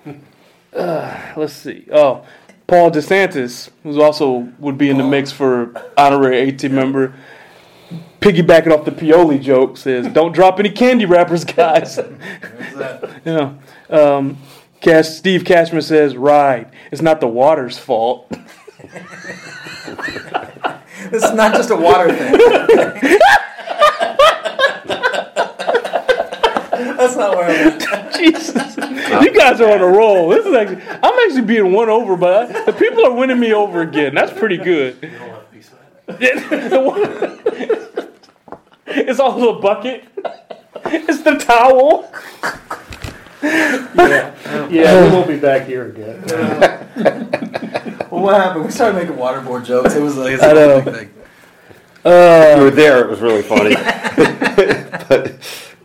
(sighs) uh, let's see. Oh, Paul DeSantis, who's also would be in the mix for honorary A team member. Piggybacking off the Pioli joke, says, "Don't drop any candy wrappers, guys." (laughs) (laughs) yeah. Um, Cash, Steve Cashman says, "Right. It's not the water's fault." (laughs) This is not just a water thing. Not where I'm at. (laughs) Jesus, you guys are on a roll. This is actually, I'm actually being won over, but I, the people are winning me over again. That's pretty good. You don't have a piece of that. it's also a bucket. It's the towel. Yeah, yeah, we won't be back here again. (laughs) Well, what happened? We started making waterboard jokes. It was like it's I a know. big thing. Uh, you were there. It was really funny. (laughs)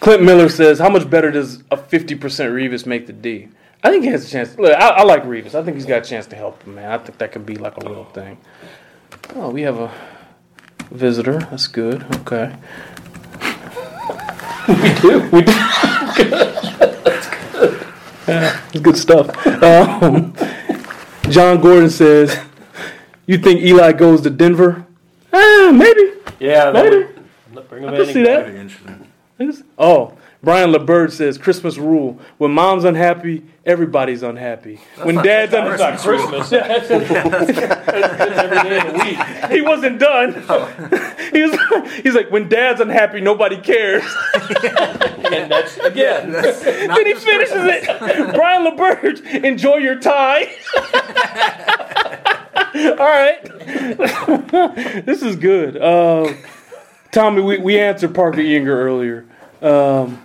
Clint Miller says, "How much better does a 50% Revis make the D?" I think he has a chance. Look, I, I like Revis. I think he's got a chance to help him, man. I think that could be like a real thing. Oh, we have a visitor. That's good. Okay. (laughs) we do. (laughs) We do. Yeah, good stuff. Um, John Gordon says, "You think Eli goes to Denver? Ah, maybe. Yeah, Maybe. would, bring him I in. can see that. Interesting. Thanks. Oh, Brian LeBird says Christmas rule. When mom's unhappy, everybody's unhappy. when dad's unhappy, It's not unhappy, Christmas. (laughs) That's, that's every day of the week. he wasn't done. (laughs) he was, he's like, when dad's unhappy, nobody cares. (laughs) And that's, again, then he finishes it. Brian LeBird, enjoy your tie. All right. this is good. Uh, Tommy, we, we answered Parker Ehinger earlier. Um,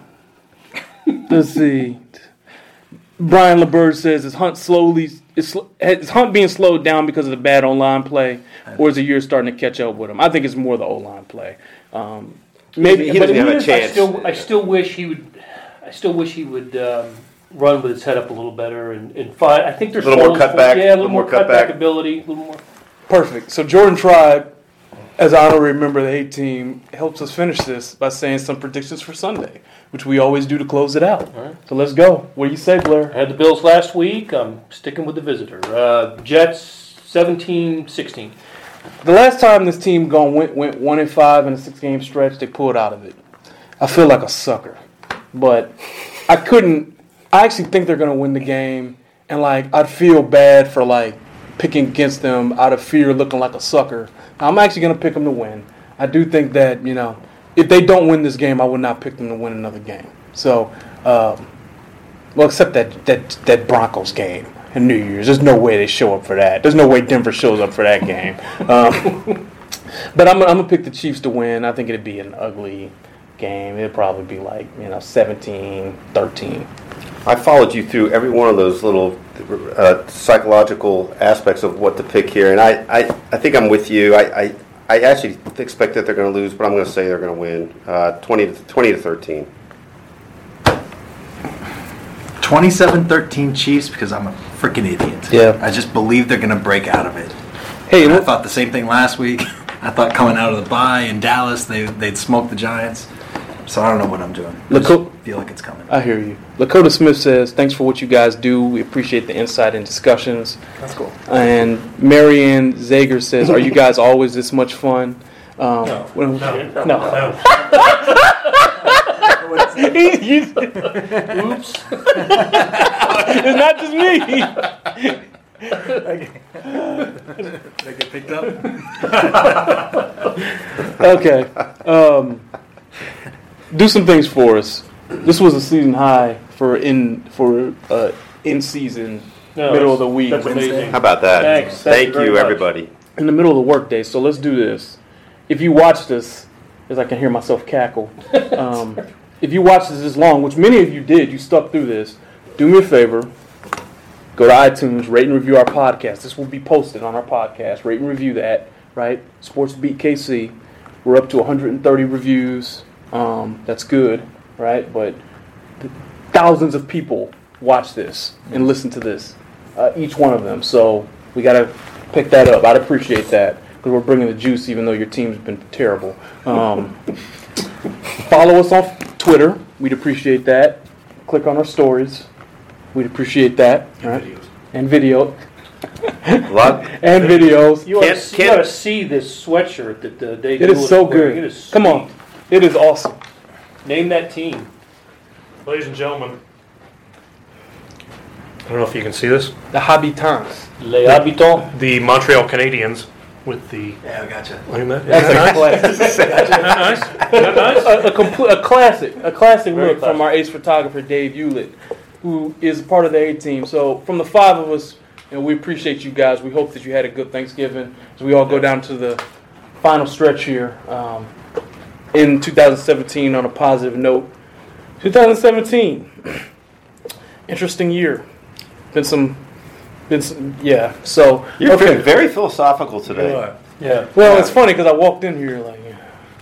let's see. Brian LeBird says, "Is Hunt slowly is, is Hunt being slowed down because of the bad online play, or is the year starting to catch up with him? I think it's more the O line play. Um, maybe He doesn't but have a chance. I still, I still wish he would. I still wish he would um, run with his head up a little better and, and find. I think there's A little more holes for- cutback, Yeah, a little more cutback cutback. ability. A little more. Perfect. So Jordan Tribe, as honorary member of the A team, helps us finish this by saying some predictions for Sunday, which we always do to close it out. Right. So let's go. What do you say, Blair? I had the Bills last week. I'm sticking with the visitor. Uh, Jets 17-16. The last time this team gone went went one and five in a six game stretch, they pulled out of it. I feel like a sucker, but I couldn't. I actually think they're gonna win the game, and like I'd feel bad for like picking against them out of fear, looking like a sucker. I'm actually gonna pick them to win. I do think that you know if they don't win this game, I would not pick them to win another game. So, um, well, except that that that Broncos game in New Year's. There's no way they show up for that. There's no way Denver shows up for that game. Um, (laughs) but I'm, I'm gonna pick the Chiefs to win. I think it'd be an ugly game. It'd probably be like you know 17, 13. I followed you through every one of those little uh, psychological aspects of what to pick here, and I, I, I think I'm with you. I, I, I actually expect that they're going to lose, but I'm going to say they're going to win uh, 20, to, 20 to 13. 27-13 Chiefs because I'm a freaking idiot. Yeah. I just believe they're going to break out of it. Hey, And I thought the same thing last week. (laughs) I thought coming out of the bye in Dallas, they, they'd smoke the Giants. So I don't know what I'm doing. I Look, just feel like it's coming. I hear you. Lakota Smith says, "Thanks for what you guys do. We appreciate the insight and discussions." That's cool. And Marianne Zager says, "Are you (laughs) guys always this much fun?" Um, No. well, No. no. No. He- he's- (laughs) Oops. it's not just me. They get picked up? (laughs) Okay. Um, do some things for us. This was a season high for in for uh, in season No, middle of the week. That's amazing. How about that? Thanks. Thank Thank you you, everybody. in the middle of the workday. So let's do this. If you watch this, as I can hear myself cackle, (laughs) um, if you watch this this long, which many of you did, you stuck through this. Do me a favor. Go to iTunes, rate and review our podcast. This will be posted on our podcast. Rate and review that, right? Sports Beat KC. We're up to 130 reviews. Um, that's good, right? But thousands of people watch this and listen to this, uh, each one of them. So we got to pick that up. I'd appreciate that because we're bringing the juice, even though your team's been terrible. Um, (laughs) follow us on Twitter. We'd appreciate that. Click on our stories. We'd appreciate that. right? And video. (laughs) A. And videos. You ought, Can't- to, see, can't- you see this sweatshirt that uh, Dave It is so wearing. good. It is Come on. Sweet. It is awesome. Name that team. Ladies and gentlemen, I don't know if you can see this. The Habitants. Les Habitants. The Montreal Canadiens with the. Yeah, I gotcha. Look at that. That's Isn't a that classic. nice? Isn't nice? Isn't that nice? (laughs) a, a, complete, a classic, a classic Very look from our ace photographer Dave Eulitt, who is part of the A team. So from the five of us, you know, we appreciate you guys. We hope that you had a good Thanksgiving as we all go down to the final stretch here um, in 2017 on a positive note. 2017, (clears throat) interesting year. Been some, been some, yeah. So You're okay. very philosophical today. Yeah. Well, it's funny because I walked in here like, yeah.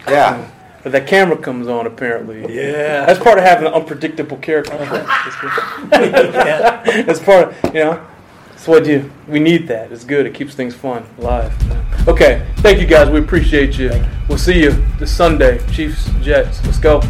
Yeah. but that camera comes on apparently. Yeah. That's part of having an unpredictable character. (laughs) (laughs) That's part of, you know, that's what you, we need that. It's good. It keeps things fun, live. Okay. Thank you guys. We appreciate you. We'll see you this Sunday. Chiefs, Jets. Let's go.